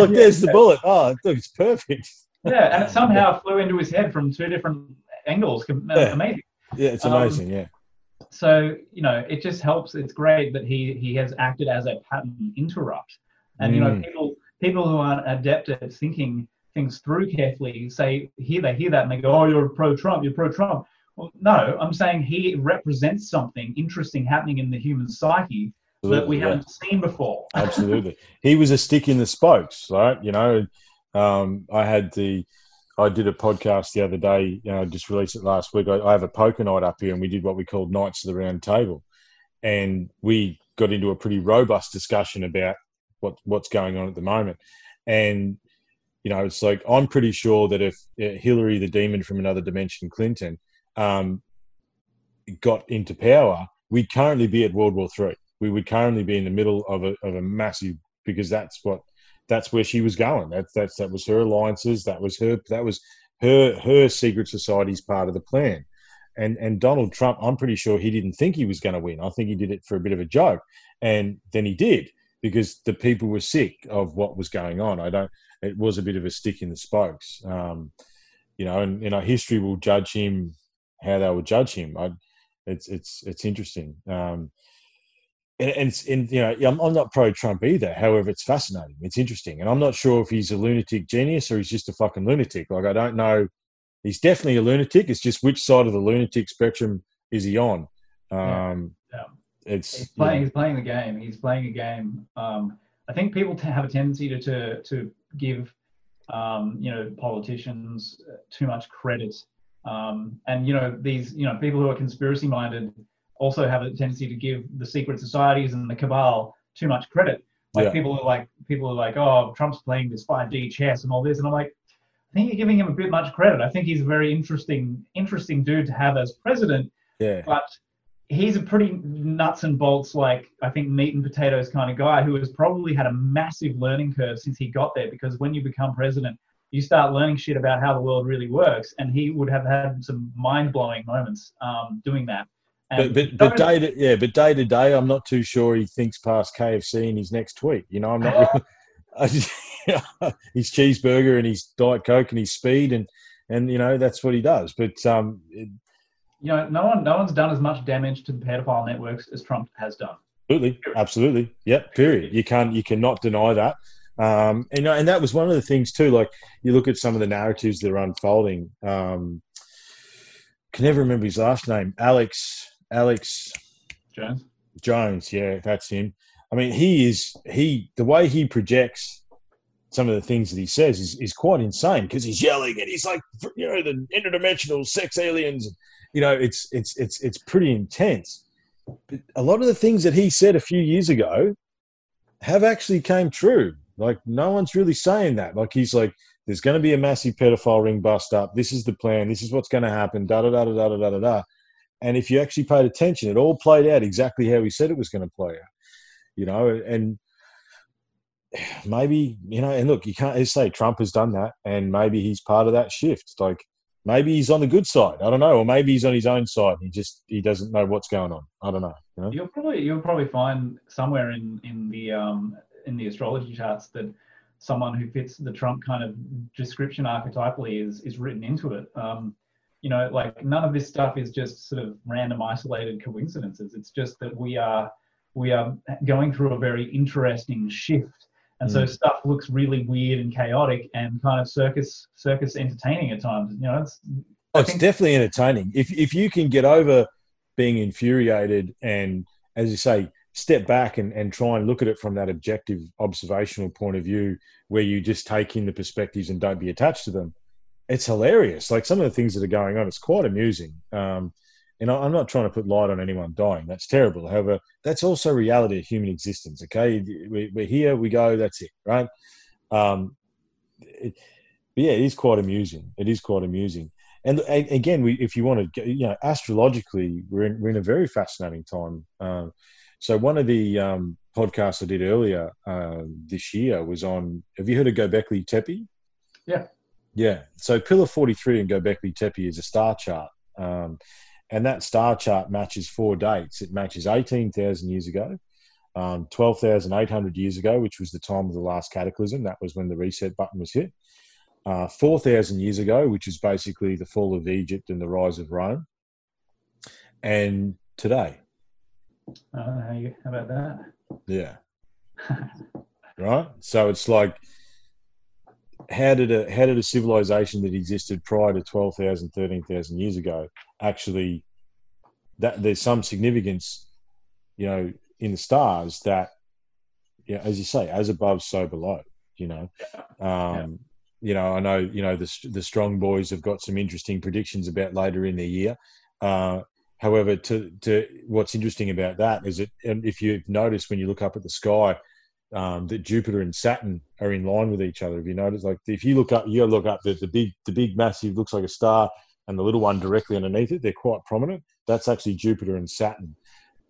look,
Yeah,
there's the bullet. Oh, look, it's perfect.
Yeah, and it somehow flew into his head from two different angles.
Yeah.
Amazing.
Yeah, it's
Um,
amazing. yeah,
So you know, it just helps. It's great that he he has acted as a pattern interrupt, and you know,
Mm.
people people who aren't adept at thinking things through carefully say here they hear that and they go, oh, you're pro Trump, you're pro Trump. Well, no, I'm saying he represents something interesting happening in the human psyche that we
yeah.
haven't seen before.
absolutely. He was a stick in the spokes, right? You know, um, I had the, I did a podcast the other day. You know, I just released it last week. I, I have a poker night up here, and we did what we called Knights of the Round Table, and we got into a pretty robust discussion about what what's going on at the moment, and. You know, it's like I'm pretty sure that if uh, Hillary, the demon from another dimension, Clinton, um, got into power, we'd currently be at World War Three. We would currently be in the middle of a, of a massive because that's what that's where she was going. That's that's that was her alliances. That was her that was her her secret society's part of the plan. And and Donald Trump, I'm pretty sure he didn't think he was going to win. I think he did it for a bit of a joke, and then he did because the people were sick of what was going on. I don't. It was a bit of a stick in the spokes, um, you know. And you know, history will judge him how they will judge him. I, it's it's it's interesting. Um, and, and, and you know, I'm, I'm not pro Trump either. However, it's fascinating. It's interesting, and I'm not sure if he's a lunatic genius or he's just a fucking lunatic. Like I don't know. He's definitely a lunatic. It's just which side of the lunatic spectrum is he on? Um,
Yeah.
It's
He's playing. He's playing the game. He's playing a game. Um, I think people t- have a tendency to to, to give, um, you know, politicians uh, too much credit. Um, and you know, these you know people who are conspiracy minded also have a tendency to give the secret societies and the cabal too much credit. Like
Yeah.
people are like people are like, oh, Trump's playing this 5D chess and all this, and I'm like, I think you're giving him a bit much credit. I think he's a very interesting interesting dude to have as president
yeah,
but he's a pretty nuts and bolts, like I think meat and potatoes kind of guy who has probably had a massive learning curve since he got there. Because when you become president, you start learning shit about how the world really works, and he would have had some mind blowing moments um, doing that.
but
And
but, but
don't-
day to yeah, but day to day, I'm not too sure he thinks past KFC in his next tweet. You know, I'm not. Really, I just, his cheeseburger and his diet coke and his speed and and you know that's what he does. But um,
you know, no one, no one's done as much damage to the pedophile networks as Trump has done.
Absolutely, absolutely. Yep. Period. You can't. You cannot deny that. Um, and and that was one of the things too. Like you look at some of the narratives that are unfolding. Um, can never remember his last name. Alex. Alex
Jones.
Jones. Yeah, that's him. I mean, he is he. The way he projects some of the things that he says is, is quite insane because he's yelling and he's like, you know, the interdimensional sex aliens. You know, it's it's it's it's pretty intense. But a lot of the things that he said a few years ago have actually came true. Like no one's really saying that. Like he's like, there's going to be a massive pedophile ring bust up. This is the plan. This is what's going to happen. Da da da da da da da da. And if you actually paid attention, it all played out exactly how he said it was going to play out. You know, and maybe you know, and look, you can't say Trump has done that, and maybe he's part of that shift. Like maybe he's on the good side. I don't know, or maybe he's on his own side. He just he doesn't know what's going on. I don't know. You?
You'll probably you'll probably find somewhere in in the um, in the astrology charts that someone who fits the Trump kind of description archetypally is is written into it. Um, you know, like none of this stuff is just sort of random, isolated coincidences. It's just that we are we are going through a very interesting shift, and so stuff looks really weird and chaotic and kind of circus circus entertaining at times. You know, it's
Oh, it's
think-
definitely entertaining. If if you can get over being infuriated and, as you say, step back and, and try and look at it from that objective observational point of view, where you just take in the perspectives and don't be attached to them, it's hilarious. Like some of the things that are going on, it's quite amusing. Um, and I'm not trying to put light on anyone dying. That's terrible. However, that's also reality of human existence. Okay, we, we're here, we go. That's it, right? Um, it, but yeah, it is quite amusing. It is quite amusing. And again, we, if you want to, you know, astrologically, we're in, we're in a very fascinating time. Um, So one of the um, podcasts I did earlier uh, this year was on. Have you heard of Gobekli Tepe?
Yeah.
Yeah. So Pillar 43 in Gobekli Tepe is a star chart. Um, and that star chart matches four dates. It matches 18,000 years ago, um, 12,800 years ago, which was the time of the last cataclysm. That was when the reset button was hit. Uh, 4,000 years ago, which is basically the fall of Egypt and the rise of Rome. And today.
I don't know how, you, how about that.
Yeah. right. So it's like, how did a how did a civilization that existed prior to 12,000, 13,000 years ago actually that there's some significance, you know, in the stars that, yeah, as you say, as above, so below. You know, um, you know, I know, you know, the the strong boys have got some interesting predictions about later in the year. Uh, however, to to what's interesting about that is that, and if you've noticed when you look up at the sky, um, that Jupiter and Saturn are in line with each other. Have you noticed? Like if you look up, you look up the, the big, the big massive looks like a star, and the little one directly underneath it, they're quite prominent. That's actually Jupiter and Saturn.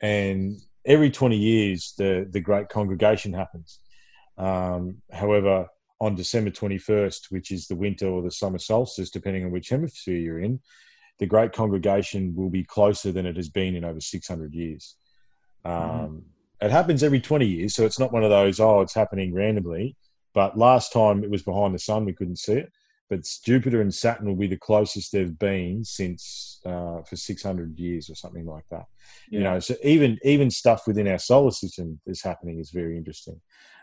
And every 20 years, the the Great Congregation happens. Um, however, on December 21st, which is the winter or the summer solstice, depending on which hemisphere you're in, the Great Congregation will be closer than it has been in over 600 years. Um, It happens every 20 years, so it's not one of those, oh, it's happening randomly. But last time it was behind the sun, we couldn't see it. But Jupiter and Saturn will be the closest they've been since uh, for 600 years or something like that. You know, so even even stuff within our solar system is happening is very interesting.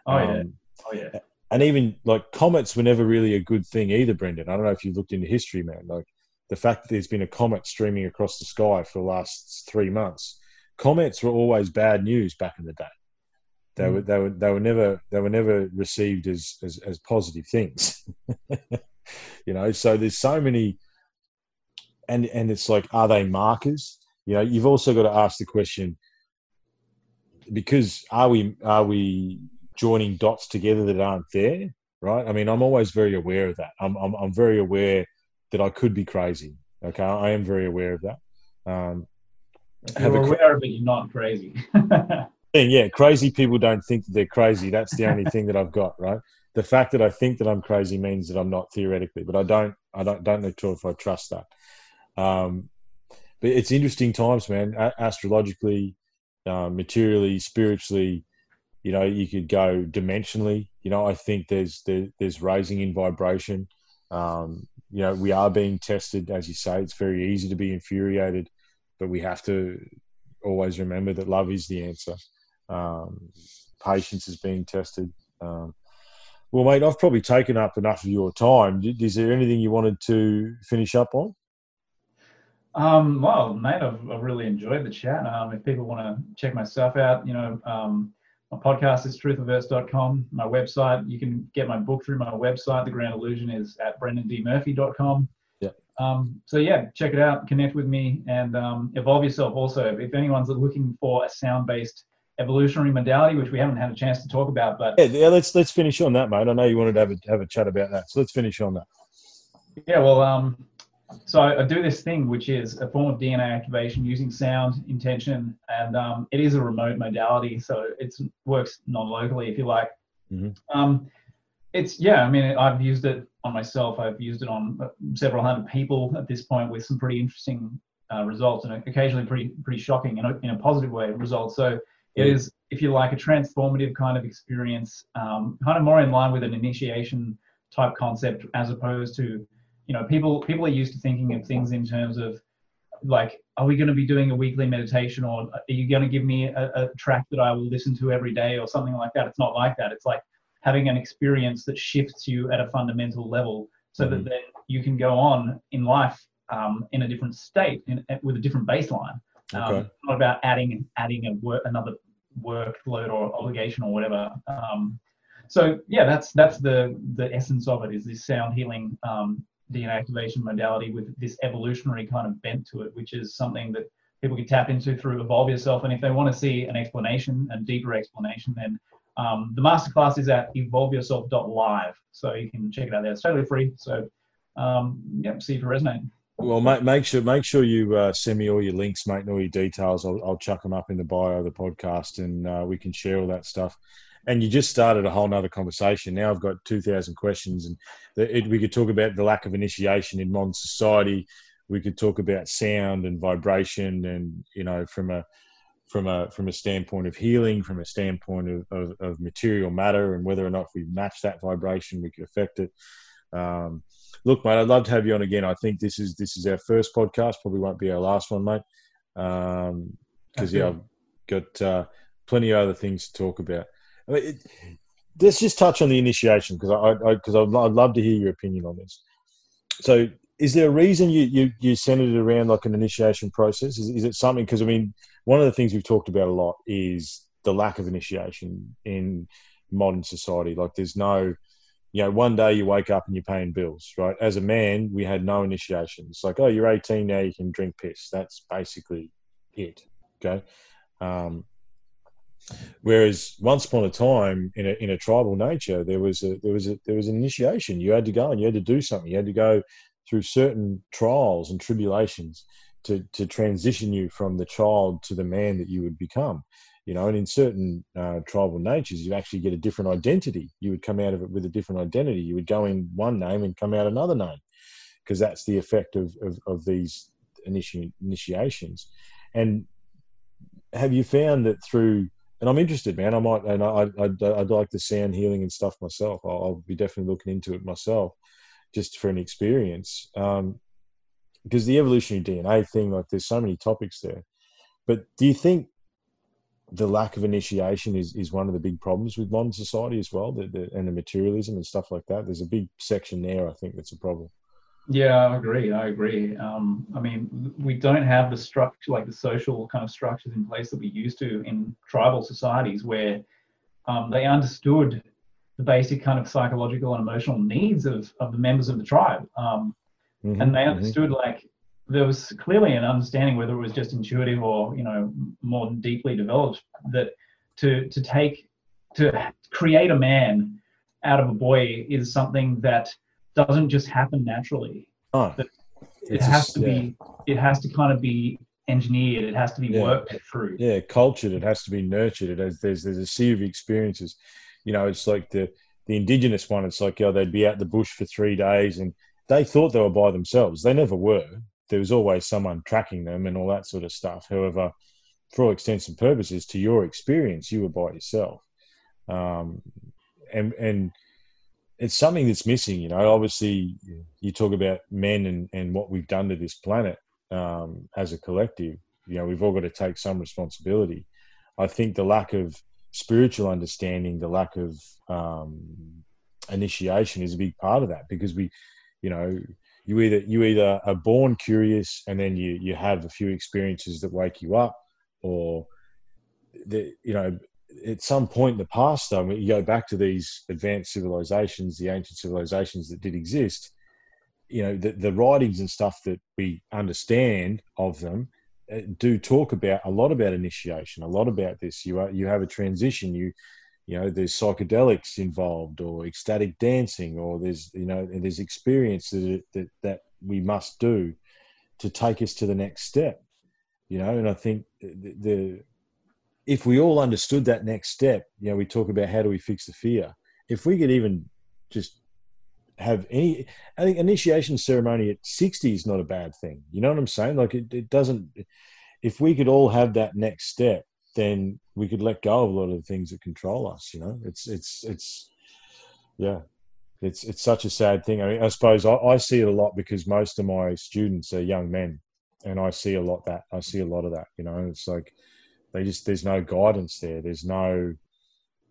Oh yeah.
Um,
Oh yeah.
and even like comets were never really a good thing either, Brendan. I don't know if you've looked into history, man. Like the fact that there's been a comet streaming across the sky for the last three months. Comets were always bad news back in the day. They
Mm.
were they were they were never they were never received as as, as positive things. you know, so there's so many and and it's like, are they markers? You know, you've also got to ask the question because are we are we joining dots together that aren't there? Right. I mean, I'm always very aware of that. I'm I'm, I'm very aware that I could be crazy. Okay, I am very aware of that. Um, Have
you're
cra-
aware of it, you're not crazy.
yeah, crazy people don't think that they're crazy. That's the only thing that I've got, right? The fact that I think that I'm crazy means that I'm not theoretically, but I don't, I don't, don't know if I trust that. Um, but it's interesting times, man. A- astrologically, uh, materially, spiritually, you know, you could go dimensionally. You know, I think there's there, there's raising in vibration. Um, you know, we are being tested, as you say. It's very easy to be infuriated, but we have to always remember that love is the answer. Um, patience is being tested. Um, well, mate, I've probably taken up enough of your time. Is there anything you wanted to finish up on?
Um, well, mate, I've, I've really enjoyed the chat. Um, if people want to check my stuff out, you know, um, my podcast is truthiverse.com. My website, you can get my book through my website. The Grand Illusion is at brendandmurphy.com. Um, so yeah, check it out, connect with me, and um, evolve yourself. Also, if anyone's looking for a sound-based evolutionary modality, which we haven't had a chance to talk about, but
Yeah, yeah, let's let's finish on that, mate. I know you wanted to have a, have a chat about that, so let's finish on that.
Yeah, well, um, so I, I do this thing which is a form of DNA activation using sound intention, and um, it is a remote modality, so it works non-locally if you like.
Mhm.
Um, it's yeah, I mean, I've used it on myself. I've used it on uh, several hundred people at this point with some pretty interesting uh, results, and occasionally pretty pretty shocking in a, in a positive way results. So it
Mm.
if you like, a transformative kind of experience, um, kind of more in line with an initiation type concept as opposed to you know people people are used to thinking of things in terms of like are we going to be doing a weekly meditation or are you going to give me a, a track that i will listen to every day or something like that it's not like that it's like having an experience that shifts you at a fundamental level so that
Mhm.
then you can go on in life um, in a different state in, with a different baseline um,
Okay.
not about adding adding a work another workload or obligation or whatever um, so yeah that's that's the the essence of it is this sound healing um, DNA activation modality with this evolutionary kind of bent to it, which is something that people can tap into through Evolve Yourself. And if they want to see an explanation, a deeper explanation, then um, the masterclass is at evolveyourself.live. So you can check it out there. It's totally free. So um, yeah, see if you resonate.
Well, make, make sure make sure you uh, send me all your links, and all your details. I'll, I'll chuck them up in the bio of the podcast, and uh, we can share all that stuff. And you just started a whole nother conversation. Now I've got two thousand questions, and the, it, we could talk about the lack of initiation in modern society. We could talk about sound and vibration, and you know, from a from a from a standpoint of healing, from a standpoint of, of, of material matter, and whether or not if we match that vibration, we could affect it. Um, look, mate, I'd love to have you on again. I think this is this is our first podcast. Probably won't be our last one, mate. Um, because yeah, I've got uh, plenty of other things to talk about. I mean, it, let's just touch on the initiation because I because I, I'd, I'd love to hear your opinion on this. So, is there a reason you you, you centered it around like an initiation process? Is, is it something? Because I mean, one of the things we've talked about a lot is the lack of initiation in modern society. Like, there's no you know, one day you wake up and you're paying bills, right? As a man, we had no initiation. It's like, oh, you're 18 now, you can drink piss. That's basically it. Okay. Um, whereas once upon a time, in a, in a tribal nature, there was a there was a there was an initiation. You had to go and you had to do something. You had to go through certain trials and tribulations to to transition you from the child to the man that you would become you know and in certain uh, tribal natures you actually get a different identity. You would come out of it with a different identity. You would go in one name and come out another name because that's the effect of, of, of these initi- initiations. And have you found that through and i'm interested man i might and I, I'd, I'd like the sound healing and stuff myself. I'll, I'll be definitely looking into it myself just for an experience um, because the evolutionary dna thing like there's so many topics there but do you think the lack of initiation is, is one of the big problems with modern society as well, the, the, and the materialism and stuff like that. There's a big section there, I think, that's a problem.
Yeah, I agree. I agree. Um, I mean, we don't have the structure, like the social kind of structures in place that we used to in tribal societies, where um, they understood the basic kind of psychological and emotional needs of, of the members of the tribe, um,
Mhm,
and they
mhm.
understood like there was clearly an understanding, whether it was just intuitive or you know more deeply developed, that to to take to create a man out of a boy is something that doesn't just happen naturally
Oh,
it
It's
has
just-
to be it has to kind of be engineered it has to be
Yeah.
worked through
yeah, cultured. It has to be nurtured. It has, there's there's a sea of experiences. You know, it's like the the indigenous one. It's like oh, they'd be out the bush for three days, and they thought they were by themselves. They never were. There was always someone tracking them and all that sort of stuff. However, for all extents and purposes, to your experience, you were by yourself. Um, and and it's something that's missing. You know, obviously, you talk about men and and what we've done to this planet um, as a collective. You know, we've all got to take some responsibility. I think the lack of spiritual understanding, the lack of um, initiation, is a big part of that because we, you know, you either you either are born curious and then you you have a few experiences that wake you up, or the you know at some point in the past, though, you go back to these advanced civilizations, the ancient civilizations that did exist. You know, the, the writings and stuff that we understand of them Uh, do talk about a lot about initiation, a lot about this. You are, you have a transition. You you know, there's psychedelics involved, or ecstatic dancing, or there's you know, there's experience that that that we must do to take us to the next step. You know, and I think the, the if we all understood that next step, you know, we talk about how do we fix the fear. If we could even just have any, I think initiation ceremony at 60 is not a bad thing. You know what I'm saying? Like it, it doesn't, if we could all have that next step, then we could let go of a lot of the things that control us. You know, it's, it's, it's, yeah, it's, it's such a sad thing. I mean, I suppose I, I see it a lot because most of my students are young men and I see a lot that, I see a lot of that, you know, it's like, they just there's no guidance there. There's no.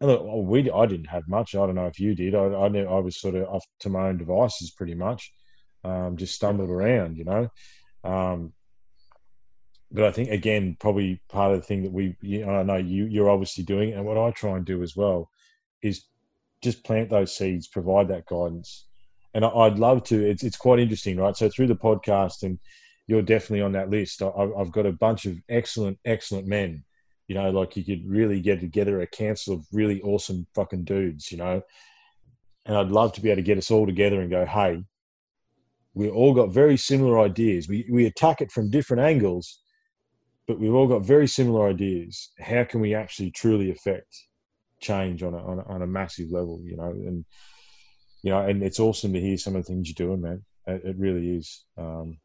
And Look, we I didn't have much. I don't know if you did. I I, knew, I was sort of off to my own devices pretty much, um, just stumbled around, you know. Um, but I think again, probably part of the thing that we, you know, I know you you're obviously doing, and what I try and do as well, is just plant those seeds, provide that guidance, and I, I'd love to. It's it's quite interesting, right? So through the podcast, and you're definitely on that list. I, I've got a bunch of excellent, excellent men you know, like you could really get together a council of really awesome fucking dudes, you know. And I'd love to be able to get us all together and go, hey, we all got very similar ideas. We we attack it from different angles, but we've all got very similar ideas. How can we actually truly affect change on a on a, on a massive level? You know, and you know, and it's awesome to hear some of the things you're doing, man. It, it really is. Um,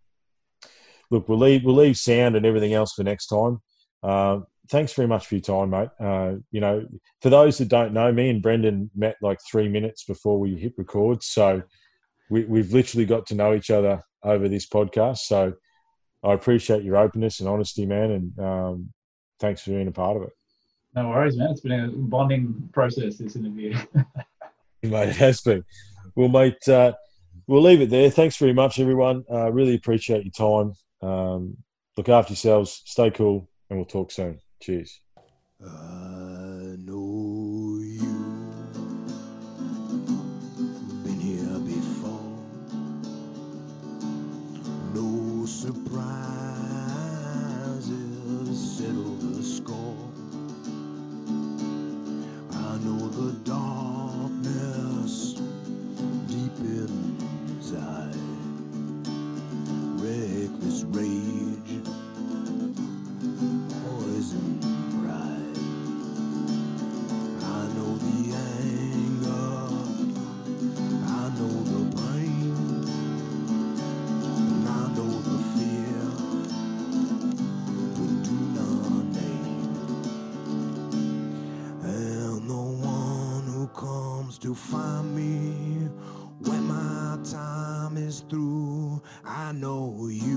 look, we'll leave we'll leave sound and everything else for next time. Uh, thanks very much for your time, mate. Uh, you know, for those that don't know, me and Brendan met like three minutes before we hit record, so we, we've literally got to know each other over this podcast. So I appreciate your openness and honesty, man, and um, thanks for being a part of it.
No worries, man. It's been a bonding process. This interview.
mate. It has been. Well, mate, uh, we'll leave it there. Thanks very much, everyone. Uh, really appreciate your time. Um, look after yourselves. Stay cool, and we'll talk soon. Cheers.
Uh, I know find me when my time is through, I know you.